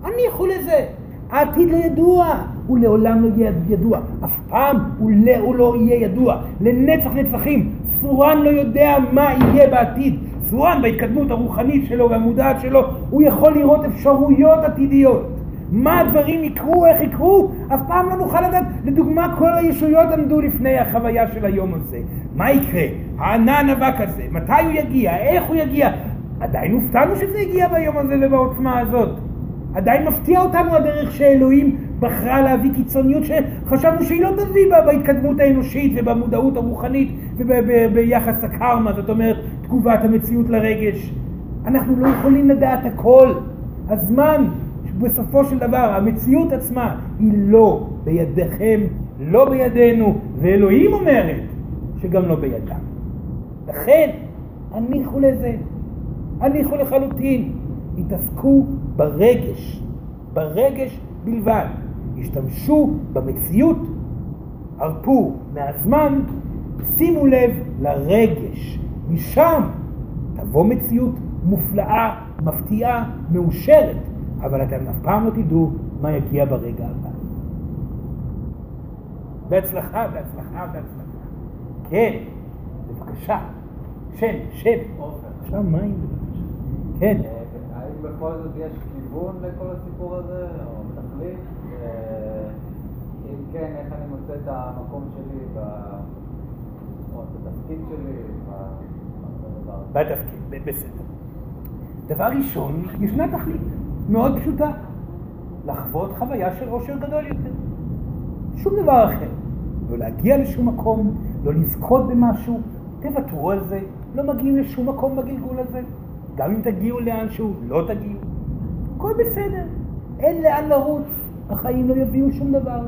הניחו לזה. העתיד לא ידוע, הוא לעולם לא יהיה ידוע, אף פעם הוא לא, הוא לא יהיה ידוע, לנצח נצחים, סורן לא יודע מה יהיה בעתיד, סורן בהתקדמות הרוחנית שלו והמודעת שלו, הוא יכול לראות אפשרויות עתידיות. מה הדברים יקרו, איך יקרו, אף פעם לא נוכל לדעת. לדוגמה, כל הישויות עמדו לפני החוויה של היום הזה. מה יקרה? הענן אבק הזה, מתי הוא יגיע, איך הוא יגיע? עדיין הופתענו שזה הגיע ביום הזה ובעוצמה הזאת. עדיין מפתיע אותנו הדרך שאלוהים בחרה להביא קיצוניות שחשבנו שהיא לא תביא בה בהתקדמות האנושית ובמודעות הרוחנית וביחס הקרמה, זאת אומרת תגובת המציאות לרגש. אנחנו לא יכולים לדעת הכל. הזמן, בסופו של דבר, המציאות עצמה היא לא בידיכם, לא בידינו, ואלוהים אומרת שגם לא בידם. לכן, הניחו לזה, הניחו לחלוטין. התעסקו ברגש, ברגש בלבד. השתמשו במציאות, הרפו מהזמן, שימו לב לרגש. משם תבוא מציאות מופלאה, מפתיעה, מאושרת, אבל אתם אף פעם לא תדעו מה יגיע ברגע הבא. בהצלחה, בהצלחה, בהצלחה. כן, בבקשה. שם, שם. עכשיו מים בבקשה. כן. האם בכל זאת יש כיוון לכל הסיפור הזה, או תכלית? אם כן, איך אני מוצא את המקום שלי, או את התפקיד שלי, בתפקיד, בסדר. דבר ראשון, ישנה תכלית מאוד פשוטה, לחוות חוויה של עושר גדול יותר. שום דבר אחר. לא להגיע לשום מקום, לא לזכות במשהו, תוותרו על זה, לא מגיעים לשום מקום בגלגול הזה. גם אם תגיעו לאנשהו, לא תגיעו. הכל בסדר, אין לאן לרוץ, החיים לא יביאו שום דבר.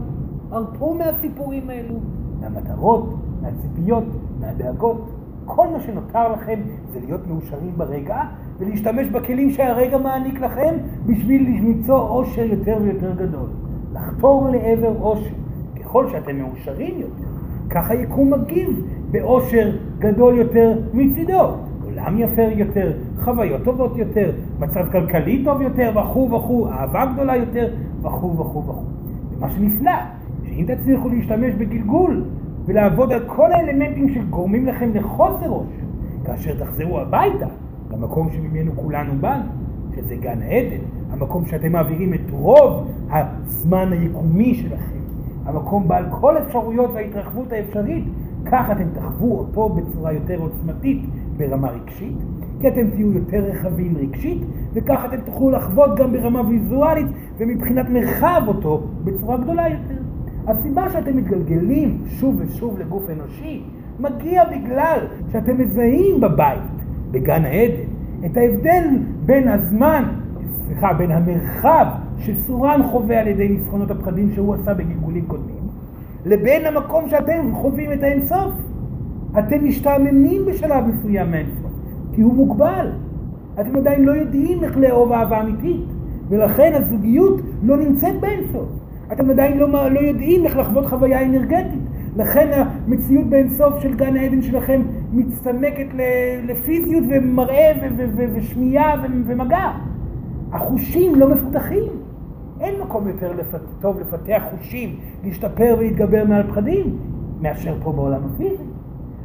הרפו מהסיפורים האלו, מהמטרות, מהציפיות, מהדאגות. כל מה שנותר לכם זה להיות מאושרים ברגע ולהשתמש בכלים שהרגע מעניק לכם בשביל למצוא אושר יותר ויותר גדול. לחתור לעבר אושר. ככל שאתם מאושרים יותר, ככה יקום מגיב באושר גדול יותר מצידו. עולם יפה יותר, חוויות טובות יותר, מצב כלכלי טוב יותר, וכו' וכו', אהבה גדולה יותר, וכו' וכו' וכו'. ומה שנפלא, שאם תצליחו להשתמש בגלגול ולעבוד על כל האלמנטים שגורמים לכם לחוסר ראש, כאשר תחזרו הביתה, למקום שממנו כולנו באנו, שזה גן העדן, המקום שאתם מעבירים את רוב הזמן היקומי שלכם, המקום בעל כל האפשרויות וההתרחבות האפשרית, כך אתם תחוו אותו בצורה יותר עוצמתית ברמה רגשית, כי אתם תהיו יותר רחבים רגשית, וכך אתם תוכלו לחוות גם ברמה ויזואלית ומבחינת מרחב אותו בצורה גדולה יותר. הסיבה שאתם מתגלגלים שוב ושוב לגוף אנושי, מגיע בגלל שאתם מזהים בבית, בגן העדן, את ההבדל בין הזמן, סליחה, בין המרחב שסורן חווה על ידי ניצחונות הפחדים שהוא עשה בגלגולים קודמים, לבין המקום שאתם חווים את האינסוף. אתם משתעממים בשלב מסוים מהאינסוף, כי הוא מוגבל. אתם עדיין לא יודעים איך לאהוב אהבה אמיתית, ולכן הזוגיות לא נמצאת באינסוף. אתם עדיין לא, לא יודעים איך לחוות חוויה אנרגטית. לכן המציאות באינסוף של גן העדן שלכם מצטמקת לפיזיות ומראה ושמיעה ומגע. החושים לא מפותחים. אין מקום יותר לפת... טוב לפתח חושים, להשתפר ולהתגבר מעל פחדים, מאשר פה בעולם הפיזי.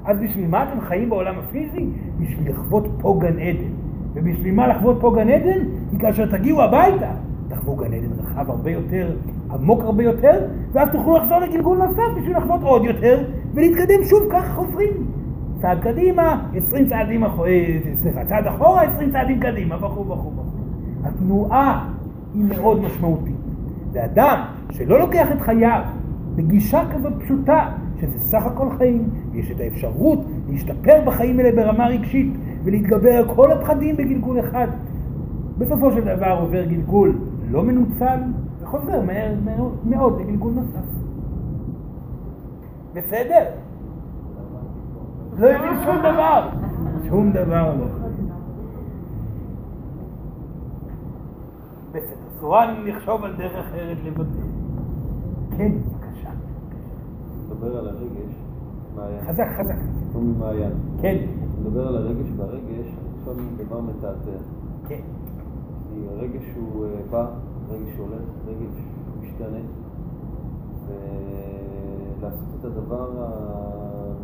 אז בשביל מה אתם חיים בעולם הפיזי? בשביל לחוות פה גן עדן. ובשביל מה לחוות פה גן עדן? כי כאשר תגיעו הביתה, תחוו גן עדן רחב הרבה יותר, עמוק הרבה יותר, ואז תוכלו לחזור לגלגול נוסף בשביל לחוות עוד יותר, ולהתקדם שוב, ככה חוזרים. צעד קדימה, 20 צעדים אחורה, סליחה, צעד אחורה, 20 צעדים קדימה, וכו' וכו'. התנועה היא מאוד משמעותית. ואדם שלא לוקח את חייו בגישה כזאת פשוטה, שזה סך הכל חיים, ויש את האפשרות להשתפר בחיים האלה ברמה רגשית ולהתגבר על כל הפחדים בגלגול אחד. בסופו של דבר עובר גלגול לא מנוצל, וחוזר מהר מאוד- לגלגול נוסף. בסדר? לא הבין שום דבר. שום דבר לא. בסדר, סורן נחשוב על דרך אחרת לבטא. כן. מדבר על הרגש, מעיין. חזק, חזק. תומי מעיין. כן, מדבר על הרגש והרגש, עכשיו דבר מתעתע. כן. כי הרגש הוא אה, בא, רגש הולך, רגש משתנה. ולעשות את הדבר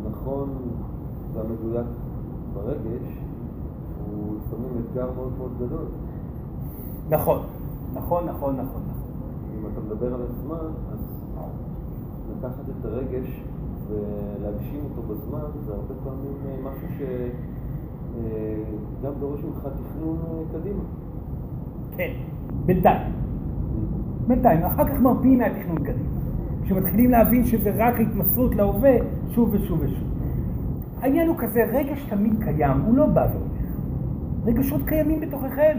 הנכון והמדויק ברגש, הוא לפעמים אתגר מאוד מאוד גדול. נכון, נכון, נכון, נכון. נכון. אם אתה מדבר על הזמן, לקחת את הרגש ולהגשים אותו בזמן, זה הרבה פעמים אה, משהו שגם דורש ממך תכנון אה, קדימה. כן, בינתיים. בינתיים, אחר כך מרפים מהתכנון קדימה. כשמתחילים להבין שזה רק התמסרות להווה שוב ושוב ושוב. העניין הוא כזה, רגש תמיד קיים, הוא לא בא והולך. רגשות קיימים בתוככם.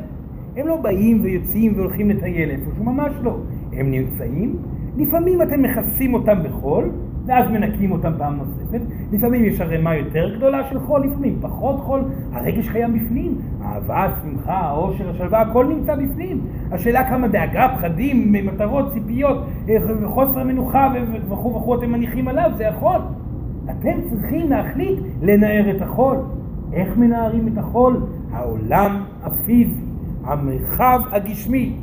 הם לא באים ויוצאים והולכים לטייל איפשהו, ממש לא. הם נמצאים, לפעמים אתם מכסים אותם בחול, ואז מנקים אותם פעם נוספת. לפעמים יש ערימה יותר גדולה של חול, לפעמים פחות חול. הרגש קיים בפנים. האהבה, השמחה, העושר, השלווה, הכל נמצא בפנים. השאלה כמה דאגה, פחדים, מטרות, ציפיות, אה, חוסר מנוחה וכו' וכו' אתם מניחים עליו, זה החול. אתם צריכים להחליט לנער את החול. איך מנערים את החול? העולם הפיזי, המרחב הגשמי.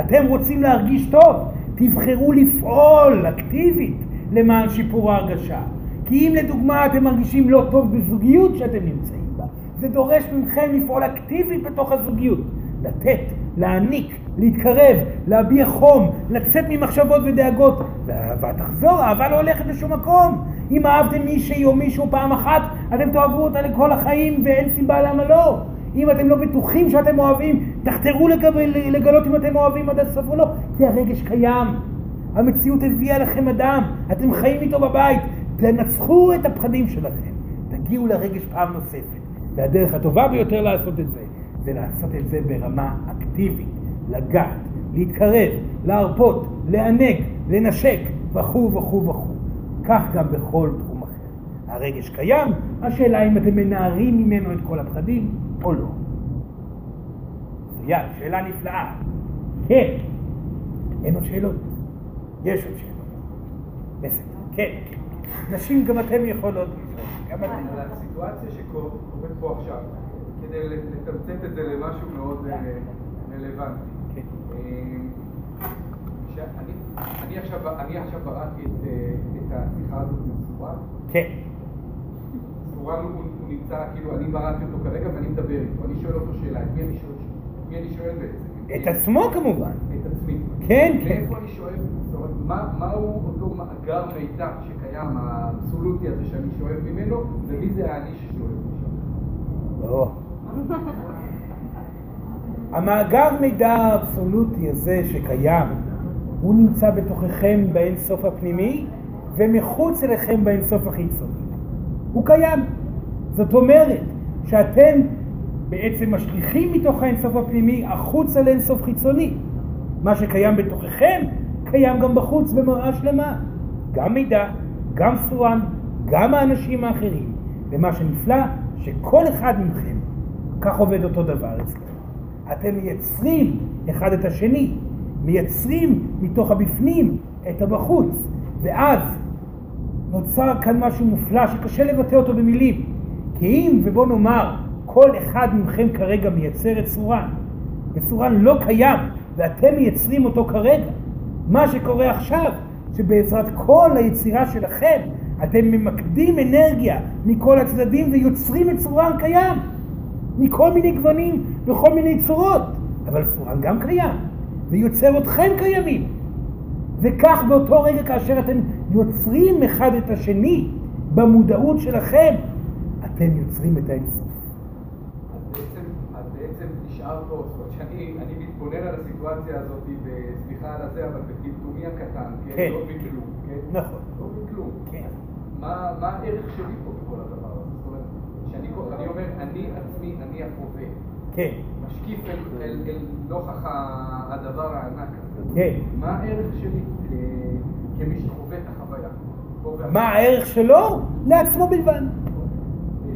אתם רוצים להרגיש טוב, תבחרו לפעול אקטיבית למען שיפור ההרגשה. כי אם לדוגמה אתם מרגישים לא טוב בזוגיות שאתם נמצאים בה, זה דורש מכם לפעול אקטיבית בתוך הזוגיות. לתת, להעניק, להתקרב, להביע חום, לצאת ממחשבות ודאגות. והאהבה תחזור, האהבה לא הולכת לשום מקום. אם אהבתם מישהי או מישהו פעם אחת, אתם תאהבו אותה לכל החיים ואין סיבה למה לא. אם אתם לא בטוחים שאתם אוהבים, תחתרו לגבל, לגלות אם אתם אוהבים עד הסוף או לא, כי הרגש קיים. המציאות הביאה לכם אדם, אתם חיים איתו בבית, תנצחו את הפחדים שלכם, תגיעו לרגש פעם נוספת. והדרך הטובה ביותר לעשות את זה, זה לעשות את זה ברמה אקטיבית, לגעת, להתקרב, להרפות, לענג, לנשק, וכו' וכו' וכו'. כך גם בכל תחום אחר. הרגש קיים, השאלה אם אתם מנערים ממנו את כל הפחדים או לא. מצוין, שאלה נפלאה. כן, אין עוד שאלות. יש עוד שאלות. בסדר, כן. נשים, גם אתן יכולות לשאול. גם אתן. על הסיטואציה שקורית פה עכשיו, כדי לתמצת את זה למשהו מאוד אה, רלוונטי. כן. אה, אני עכשיו בראתי את אה, השיחה הזאת מסורן. כן. סורן הוא הוא נמצא, כאילו, אני בראתי אותו כרגע ואני מדבר איתו. אני שואל אותו שאלה, את מי אני שואל? מי אני שואל בעצם? את עצמו כמובן. את עצמי. כן, כן. מאיפה אני שואל? זאת אומרת, מה- מהו אותו מאגר מידע שקיים, האבסולוטי הזה שאני שואל ממנו, ומי זה האני ששואל עכשיו? לא. המאגר מידע האבסולוטי הזה שקיים, הוא נמצא בתוככם באינסוף הפנימי ומחוץ אליכם באינסוף החיצוני. הוא קיים. זאת אומרת שאתם בעצם משליכים מתוך האינסוף הפנימי החוצה לאינסוף חיצוני. מה שקיים בתוככם קיים גם בחוץ במראה שלמה. גם מידע, גם סורן, גם האנשים האחרים. ומה שנפלא, שכל אחד מכם, כך עובד אותו דבר אצלנו. אתם מייצרים אחד את השני, מייצרים מתוך הבפנים את הבחוץ, ואז נוצר כאן משהו מופלא שקשה לבטא אותו במילים. כי אם, ובוא נאמר, כל אחד מכם כרגע מייצר את סורן, וסורן לא קיים, ואתם מייצרים אותו כרגע, מה שקורה עכשיו, שבעזרת כל היצירה שלכם, אתם ממקדים אנרגיה מכל הצדדים ויוצרים את סורן קיים, מכל מיני גוונים, בכל מיני צורות, אבל סורן גם קיים, ויוצר אתכם קיימים. וכך באותו רגע כאשר אתם יוצרים אחד את השני במודעות שלכם, אתם יוצרים את האינסוף. אז בעצם, נשאר פה, זאת אומרת שאני אני מתבונן על הסיטואציה הזאת, וסליחה על הזה, אבל בטמטומי הקטן, כן? כן. לא מכלום, כן? נכון. לא מכלום. כן. מה מה הערך שלי פה בכל הדבר הזה? זאת אומרת, שאני אומר, אני עצמי, אני החווה. כן, משקיף אל- אל אל נוכח הדבר הענק הזה. כן. מה הערך שלי כמי שחווה את החוויה? מה הערך שלו? לעצמו בלבד.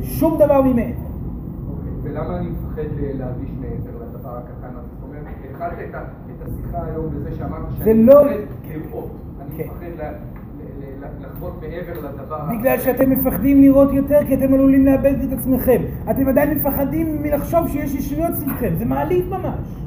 שום דבר ממנו. אוקיי, ולמה אני מפחד ל- להרגיש מעבר לדבר הקטן הזה? זאת אומרת, התחלת את השיחה היום בזה שאמרת שאני לא- מפחד לראות. אני כן. מפחד ל- ל- ל- לחוות מעבר לדבר בגלל שאתם מפחדים לראות יותר, כי אתם עלולים לאבד את עצמכם. אתם עדיין מפחדים מלחשוב שיש ישויות סביבכם, זה מעליב ממש.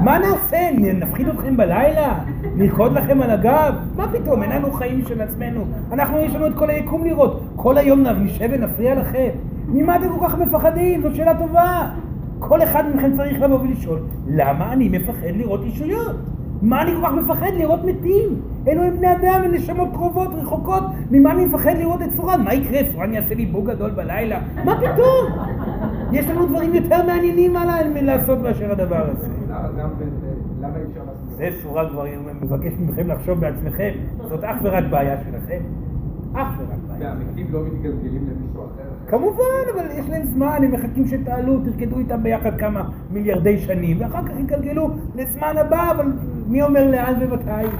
מה נעשה? נפחיד אתכם בלילה? נרקוד לכם על הגב? מה פתאום, אין לנו חיים של עצמנו. אנחנו, יש לנו את כל היקום לראות. כל היום נשב ונפריע לכם. ממה אתם כל כך מפחדים? זאת שאלה טובה. כל אחד מכם צריך לבוא ולשאול, למה אני מפחד לראות ישויות? מה אני כל כך מפחד לראות מתים? אלו הם בני אדם, הם נשמות קרובות, רחוקות. ממה אני מפחד לראות את סורן? מה יקרה? סורן יעשה לי בו גדול בלילה? מה פתאום? יש לנו דברים יותר מעניינים מה לעשות מאשר הדבר הזה. לעשות זה סורן כבר מבקש מכם לחשוב בעצמכם. זאת אך ורק בעיה שלכם. אך ורק בעיה. והמתים לא מתגלגלים למישהו אחר? כמובן, אבל יש להם זמן, הם מחכים שתעלו, תרקדו איתם ביחד כמה מיליארדי שנים, ואחר כך יגלגלו לזמן הבא, אבל מי אומר לאן ומתי?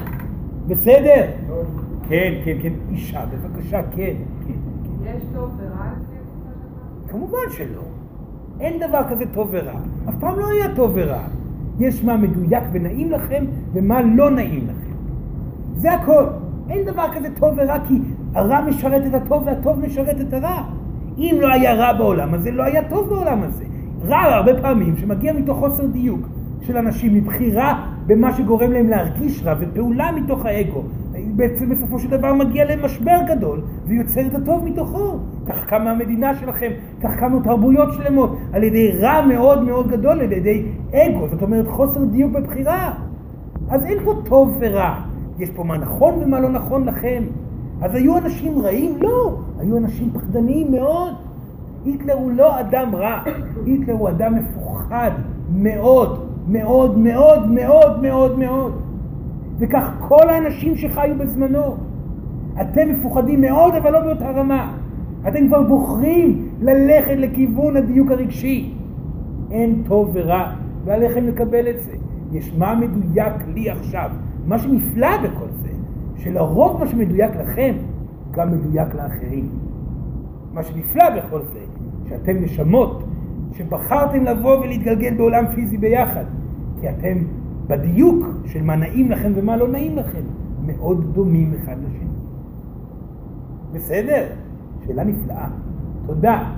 בסדר? כן, כן, כן, אישה, בבקשה, כן, כן. יש טוב ורע לפי התפיסה שלך? כמובן שלא. אין דבר כזה טוב ורע. אף פעם לא היה טוב ורע. יש מה מדויק ונעים לכם, ומה לא נעים לכם. זה הכל. אין דבר כזה טוב ורע, כי הרע משרת את הטוב והטוב משרת את הרע. אם לא היה רע בעולם הזה, לא היה טוב בעולם הזה. רע הרבה פעמים שמגיע מתוך חוסר דיוק של אנשים, מבחירה במה שגורם להם להרגיש רע, ופעולה מתוך האגו. בעצם בסופו של דבר מגיע למשבר גדול, ויוצר את הטוב מתוכו. כך קמה המדינה שלכם, כך קמו תרבויות שלמות, על ידי רע מאוד מאוד גדול, על ידי אגו, זאת אומרת חוסר דיוק בבחירה. אז אין פה טוב ורע, יש פה מה נכון ומה לא נכון לכם. אז היו אנשים רעים? לא, היו אנשים פחדניים מאוד. היטלר הוא לא אדם רע, היטלר הוא אדם מפוחד מאוד, מאוד, מאוד, מאוד, מאוד, מאוד. וכך כל האנשים שחיו בזמנו. אתם מפוחדים מאוד, אבל לא באותה רמה. אתם כבר בוחרים ללכת לכיוון הדיוק הרגשי. אין טוב ורע, ועליכם לקבל את זה. יש מה מדויק לי עכשיו. מה שנפלא בכל זה, שלרוב מה שמדויק לכם, גם מדויק לאחרים. מה שנפלא בכל זה, שאתם נשמות, שבחרתם לבוא ולהתגלגל בעולם פיזי ביחד, כי אתם בדיוק של מה נעים לכם ומה לא נעים לכם, מאוד דומים אחד לשני. בסדר? שאלה נפלאה. תודה.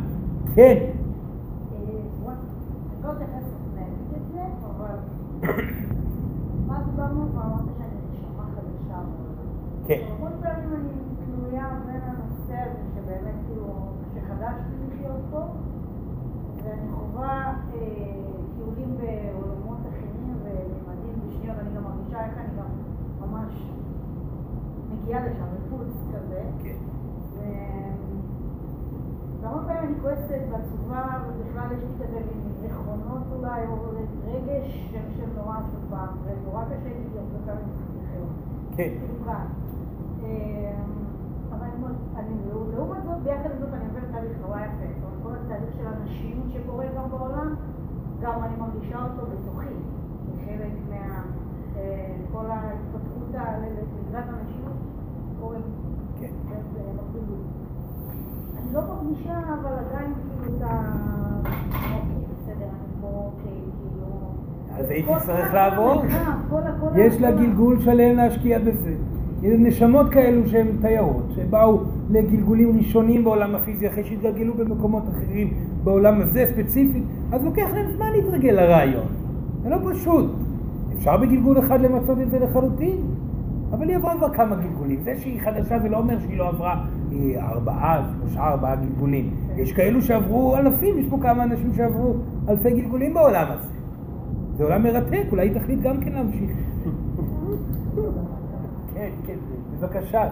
כן. כן. המון פעמים אני תלויה בין הנושא הזה שבאמת כאילו, שחדשתי לחיות פה, ואני חווה אה, טיולים בעולמות אחרים וממדים בשנייה, מרגישה איך אני גם ממש מגיעה לשם, בפולס כזה. כן. והרבה פעמים אני כועסת ועצובה, ובכלל יש לי כזה מין זיכרונות אולי, או רגש שם של נורא עצובה, ונורא קשה לי להיות פעמים לחיות. כן. אה, אבל אני, לעומת זאת, ביחד עם זאת אני עוברת תהליך נורא יפה. כל התהליך של אנשים שקורה גם בעולם, גם אני מרגישה אותו בתוכי. כחלק מה... אה, כל ההתפתחות לקראת אנשים קורה כן. במקבילות. אני לא מרגישה, אבל עדיין כאילו את ה... אוקיי, בסדר, אני פה, אוקיי, כאילו... אז הייתי צריך לעבור. המרחב, כל ה- כל ה- יש לה גלגול שלם להשקיע בזה. יש נשמות כאלו שהן תיירות, שבאו לגלגולים ראשונים בעולם הפיזי אחרי שהתגלגלו במקומות אחרים בעולם הזה ספציפית, אז לוקח להם זמן להתרגל לרעיון. זה לא פשוט. אפשר בגלגול אחד למצות את זה לחלוטין, אבל היא עברה כבר כמה גלגולים. זה שהיא חדשה זה לא אומר שהיא לא עברה אה, ארבעה, שלושה, ארבעה גלגולים. יש כאלו שעברו אלפים, יש פה כמה אנשים שעברו אלפי גלגולים בעולם הזה. זה עולם מרתק, אולי היא תחליט גם כן להמשיך. כן, כן, בבקשה.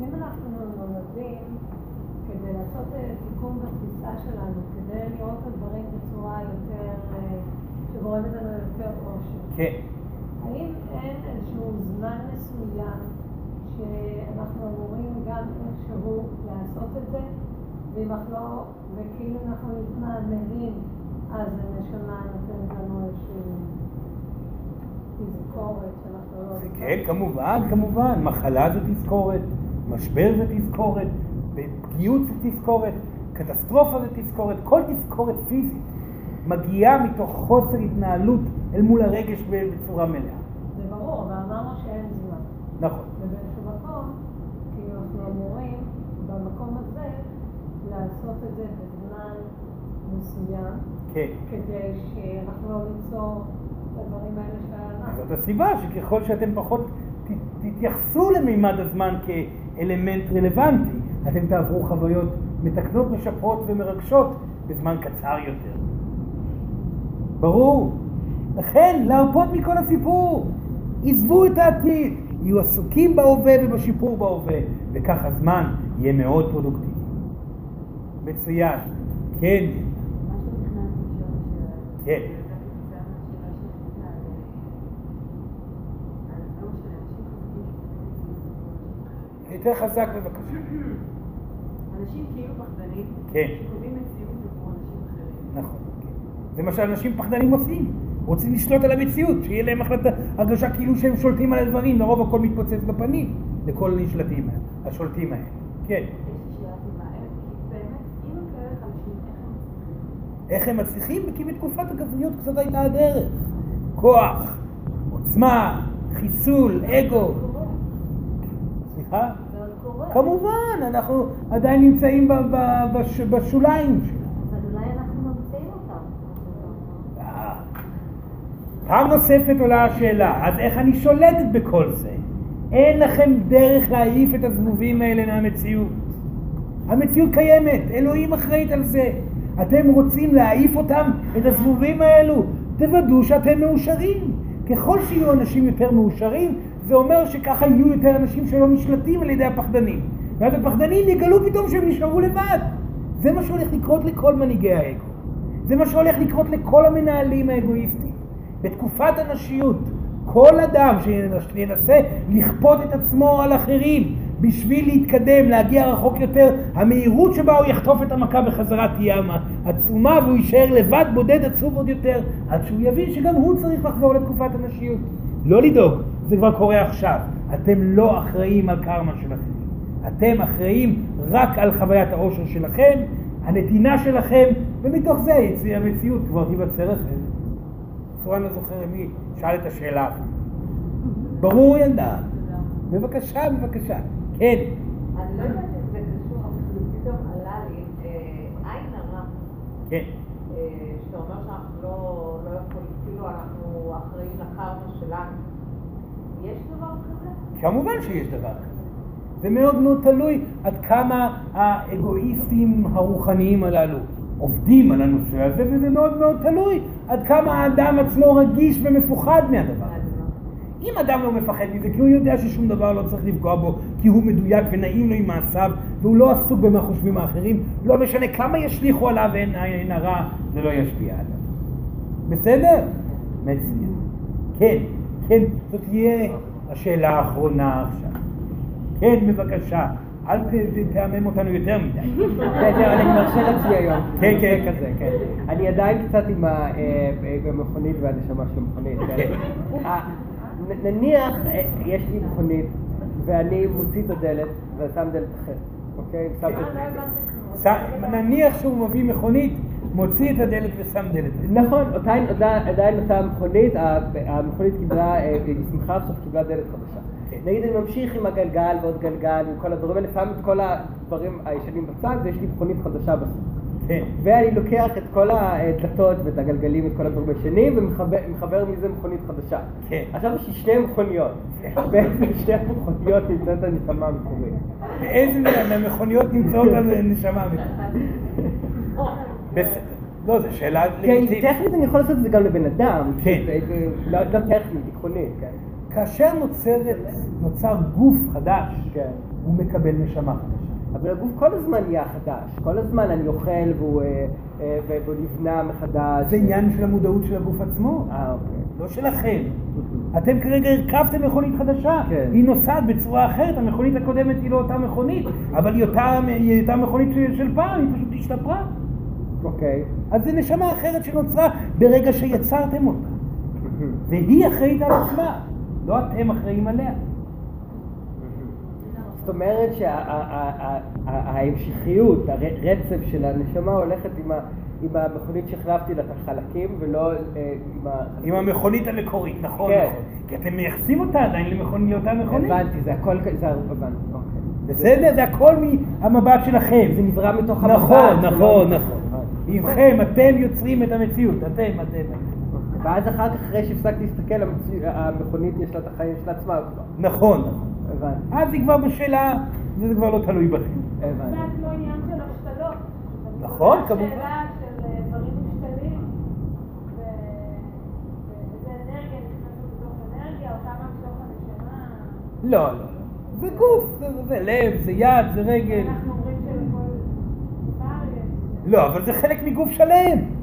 אם אנחנו נולדים כדי לעשות אה, תיקון בתפיסה שלנו, כדי לראות את הדברים בצורה יותר, אה, שגורמת לנו יותר אושר, כן. האם אין איזשהו זמן מסוים שאנחנו אמורים גם איכשהו לעשות את זה? ואם אנחנו לא, וכאילו אנחנו מתמהמהים, אז הנשמה נותנת לנו שאנחנו לא... כן, כמובן, כמובן. מחלה זה תזכורת, משבר זה תזכורת, פגיעות זה תזכורת, קטסטרופה זה תזכורת, כל תזכורת פיזית מגיעה מתוך חוסר התנהלות אל מול הרגש בצורה מלאה. זה ברור, אבל אמרנו שאין זמן. נכון. ובאיזשהו מקום, כאילו אנחנו אמורים במקום הזה לעשות את זה בזמן מסוים, כן. כדי שאנחנו לא ניצור את הדברים האלה שאנחנו... זאת הסיבה שככל שאתם פחות תתייחסו למימד הזמן כאלמנט רלוונטי, אתם תעברו חוויות מתקנות, משפרות ומרגשות בזמן קצר יותר. ברור. לכן, להרפות מכל הסיפור. עזבו את העתיד, יהיו עסוקים בהווה ובשיפור בהווה, וכך הזמן יהיה מאוד פרודוקטיבי. מצוין. כן. כן. יותר חזק בבקשה. אנשים כאילו פחדנים, כן. שקובעים מציאות עבור אנשים אחרים. נכון. זה מה שאנשים פחדנים עושים. רוצים לשלוט על המציאות, שיהיה להם החלטה, הרגשה כאילו שהם שולטים על הדברים, לרוב הכל מתפוצץ בפנים לכל הנשלטים האלה, השולטים האלה. כן. חלשים, איך הם מצליחים? כי בתקופת הגבריות זאת הייתה הדרך. כוח, עוצמה, חיסול, אגו. סליחה? כמובן, אנחנו עדיין נמצאים בשוליים שלה. אבל אולי אנחנו ממציאים אותם. אה. פעם נוספת עולה השאלה, אז איך אני שולטת בכל זה? אין לכם דרך להעיף את הזבובים האלה מהמציאות. המציאות קיימת, אלוהים אחראית על זה. אתם רוצים להעיף אותם, את הזבובים האלו? תוודאו שאתם מאושרים. ככל שיהיו אנשים יותר מאושרים, זה אומר שככה יהיו יותר אנשים שלא נשלטים על ידי הפחדנים. ואז הפחדנים יגלו פתאום שהם נשארו לבד. זה מה שהולך לקרות לכל מנהיגי האגו. זה מה שהולך לקרות לכל המנהלים האגואיסטים. בתקופת הנשיות, כל אדם שינסה לכפות את עצמו על אחרים בשביל להתקדם, להגיע רחוק יותר, המהירות שבה הוא יחטוף את המכה בחזרה תהיה עצומה והוא יישאר לבד, בודד, עצוב עוד יותר, עד שהוא יבין שגם הוא צריך לחבור לתקופת הנשיות. לא לדאוג, זה כבר קורה עכשיו. אתם לא אחראים על קרמה שלכם. אתם אחראים רק על חוויית העושר שלכם, הנתינה שלכם, ומתוך זה המציאות כבר תיווצר אחרת. צורה לא זוכר מי שאל את השאלה. ברור ילדה. בבקשה, בבקשה. כן. אני לא יודעת אם זה קשור, אבל פתאום עלה לי אה, עין הרע, כן. אה, שאתה אומר שאנחנו לא לא יכולים, כאילו אנחנו אחראים לקרמה שלנו. יש דבר כזה? כמובן שיש דבר כזה. זה מאוד מאוד תלוי עד כמה האגואיסטים הרוחניים הללו עובדים על הנושא הזה, וזה מאוד מאוד תלוי עד כמה האדם עצמו רגיש ומפוחד מהדבר הזה. אם אדם לא מפחד מזה, כי הוא יודע ששום דבר לא צריך לפגוע בו, כי הוא מדויק ונעים לו עם מעשיו, והוא לא עסוק במה חושבים האחרים, לא משנה כמה ישליכו עליו עין הרע, זה לא ישפיע עליו. בסדר? מצוין. כן, כן, זאת תהיה השאלה האחרונה עכשיו. כן, בבקשה, אל ת- ת- תהמם אותנו יותר מדי. (laughs) כן, זהו, אני מרשה לעצמי היום. כן, כן. זה (laughs) כזה, כן. אני עדיין קצת עם אה, אה, המכונית והנשמה של המכונית. כן. נ- נניח אה, יש לי מכונית ואני מוציא את הדלת ושם דלת אחרת, אוקיי? לא נניח שהוא מביא מכונית, מוציא את הדלת ושם דלת. נכון, עדיין, אותה מכונית, המכונית קיבלה, היא שמחה עכשיו קיבלה דלת חדשה. כן. נגיד אני ממשיך עם הגלגל ועוד גלגל וכל הדברים האלה, שם את כל הדברים הישנים בצד ויש לי מכונית חדשה בסוף. כן. ואני לוקח את כל הדלתות ואת הגלגלים, את כל הדברים הישנים, ומחבר מחבר מזה מכונית חדשה. כן. עכשיו יש לי שתי מכוניות. בעצם שתי המכוניות נמצאת הנשמה המקורית. באיזה מהמכוניות נמצאות הנשמה המקורית? לא, זו שאלה כן, לגיטימית. טכנית אני יכול לעשות את זה גם לבן אדם. כן. זה- זה- לא לא טכנית, עקרונית, כן. כאשר נוצרת, נוצר גוף חדש, כן. הוא מקבל נשמה חדשה. אבל הגוף כל הזמן נהיה חדש. כל הזמן אני אוכל והוא אה, אה, והוא נבנה מחדש. זה עניין של המודעות של הגוף עצמו, אה, אוקיי. לא שלכם. אתם כרגע הרכבתם מכונית חדשה, כן. היא נוסעת בצורה אחרת, המכונית הקודמת היא לא אותה מכונית, אבל היא אותה, היא אותה מכונית של, של פעם, היא פשוט השתפרה. אוקיי. אז זו נשמה אחרת שנוצרה ברגע שיצרתם אותה. והיא אחראית על עצמה, לא אתם אחראים עליה. זאת אומרת שההמשכיות, הרצף של הנשמה הולכת עם ה- עם המכונית שהחלפתי לה את החלקים ולא אה, עם ה... עם המכונית המקורית, נכון, כן. נכון. כי אתם מייחסים אותה עדיין למכונית, לאותה מכונית. הבנתי, זה הכל, זה הבנתי, אוקיי. בסדר? זה הכל מהמבט שלכם. זה נברא מתוך המבט. נכון, זה נכון, לא- נכון. ממכם, אתם יוצרים את המציאות, אתם, אתם. ואז אחר כך, אחרי שהפסקתי להסתכל, המכונית יש לה את החיים של עצמה כבר. נכון. הבנתי, אז היא כבר בשלה, וזה כבר לא תלוי בכם. הבנתי. זה כמו עניין של השתלות. נכון, כמובן. שאלה של אה, דברים משתנים, ו- ואיזה אנרגיה נכנסת בתוך אנרגיה, או כמה מתוך הנשמה. לא, לא, לא. זה גוף, זה, זה, זה לב, זה יד, זה רגל. אנחנו אומרים שלכל. לא, אבל זה חלק מגוף שלם.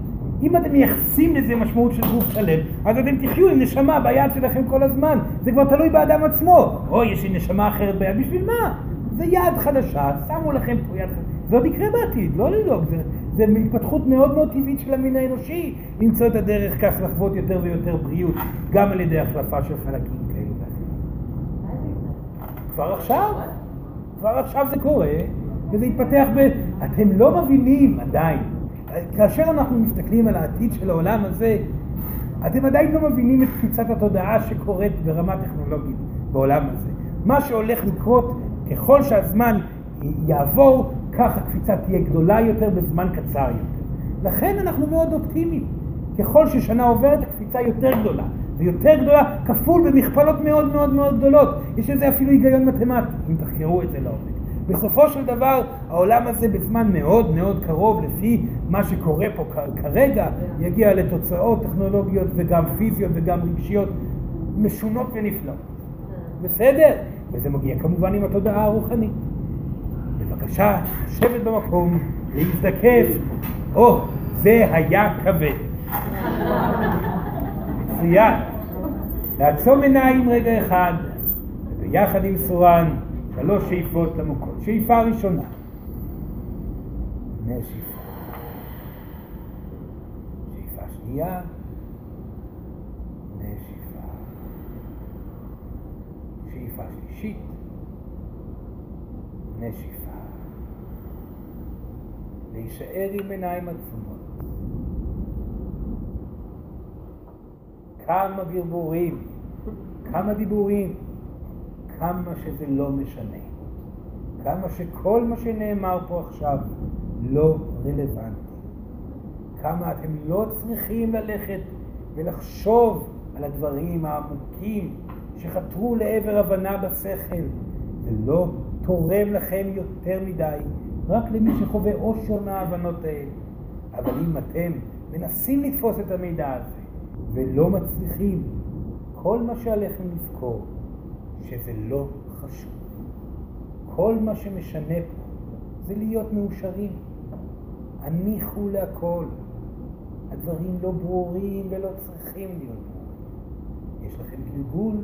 אם אתם מייחסים לזה משמעות של גוף שלם, אז אתם תחיו עם נשמה ביד שלכם כל הזמן. זה כבר תלוי באדם עצמו. אוי, יש לי נשמה אחרת ביד, בשביל מה? זה יד חדשה, שמו לכם פה יד חדשה. זה עוד יקרה בעתיד, לא לדאוג. זה, זה התפתחות מאוד מאוד טבעית של המין האנושי, למצוא את הדרך כך לחוות יותר ויותר בריאות, גם על ידי החלפה של חלקים כאלה. כבר עכשיו, כבר עכשיו זה קורה, וזה יתפתח ב... אתם לא מבינים עדיין. כאשר אנחנו מסתכלים על העתיד של העולם הזה, אתם עדיין לא מבינים את קפיצת התודעה שקורית ברמה טכנולוגית בעולם הזה. מה שהולך לקרות, ככל שהזמן יעבור, כך הקפיצה תהיה גדולה יותר בזמן קצר יותר. לכן אנחנו מאוד אופטימיים. ככל ששנה עוברת, הקפיצה יותר גדולה. ויותר גדולה כפול במכפלות מאוד מאוד מאוד גדולות. יש לזה אפילו היגיון מתמטי, אם תחקרו את זה לעומק. בסופו של דבר, העולם הזה בזמן מאוד מאוד קרוב, לפי מה שקורה פה כרגע, יגיע לתוצאות טכנולוגיות וגם פיזיות וגם רגשיות משונות ונפלאות. בסדר? וזה מגיע כמובן עם התודעה הרוחנית. בבקשה, לשבת במקום, להזדקף. או, זה היה כבד. מצוין. לעצום עיניים רגע אחד, וביחד עם סורן, שלוש שאיפות עמוקות. שאיפה ראשונה. נשיפה. שאיפה שנייה. נשיפה. שאיפה שלישית. נשיפה. להישאר עם עיניים עצומות. כמה ברבורים, כמה דיבורים, כמה שזה לא משנה. כמה שכל מה שנאמר פה עכשיו לא רלוונטי. כמה אתם לא צריכים ללכת ולחשוב על הדברים העמוקים שחתרו לעבר הבנה בשכל. זה לא תורם לכם יותר מדי, רק למי שחווה אושר מההבנות האלה. אבל אם אתם מנסים לתפוס את המידע הזה ולא מצליחים, כל מה שעליכם לזכור, שזה לא חשוב. כל מה שמשנה פה זה להיות מאושרים. הניחו להכל. הדברים לא ברורים ולא צריכים להיות ברורים. יש לכם גלגול,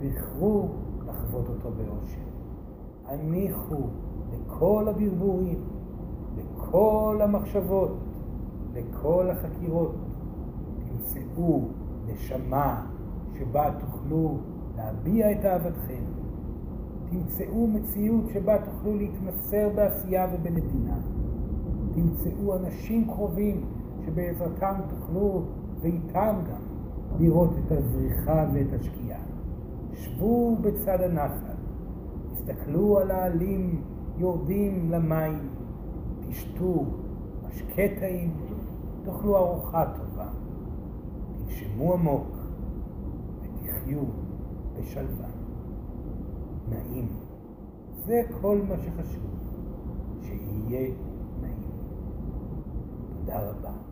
בחרו לחוות אותו באושר. הניחו לכל הברבורים, לכל המחשבות, לכל החקירות. תמצאו נשמה שבה תוכלו להביע את אהבתכם. תמצאו מציאות שבה תוכלו להתמסר בעשייה ובנתינה. תמצאו אנשים קרובים שבעזרתם תוכלו ואיתם גם לראות את הזריחה ואת השקיעה. שבו בצד הנחל, תסתכלו על העלים יורדים למים, תשתו משקה טעים, תאכלו ארוחה טובה, תנשמו עמוק ותחיו בשלווה. נעים. זה כל מה שחשוב, שיהיה נעים. תודה רבה.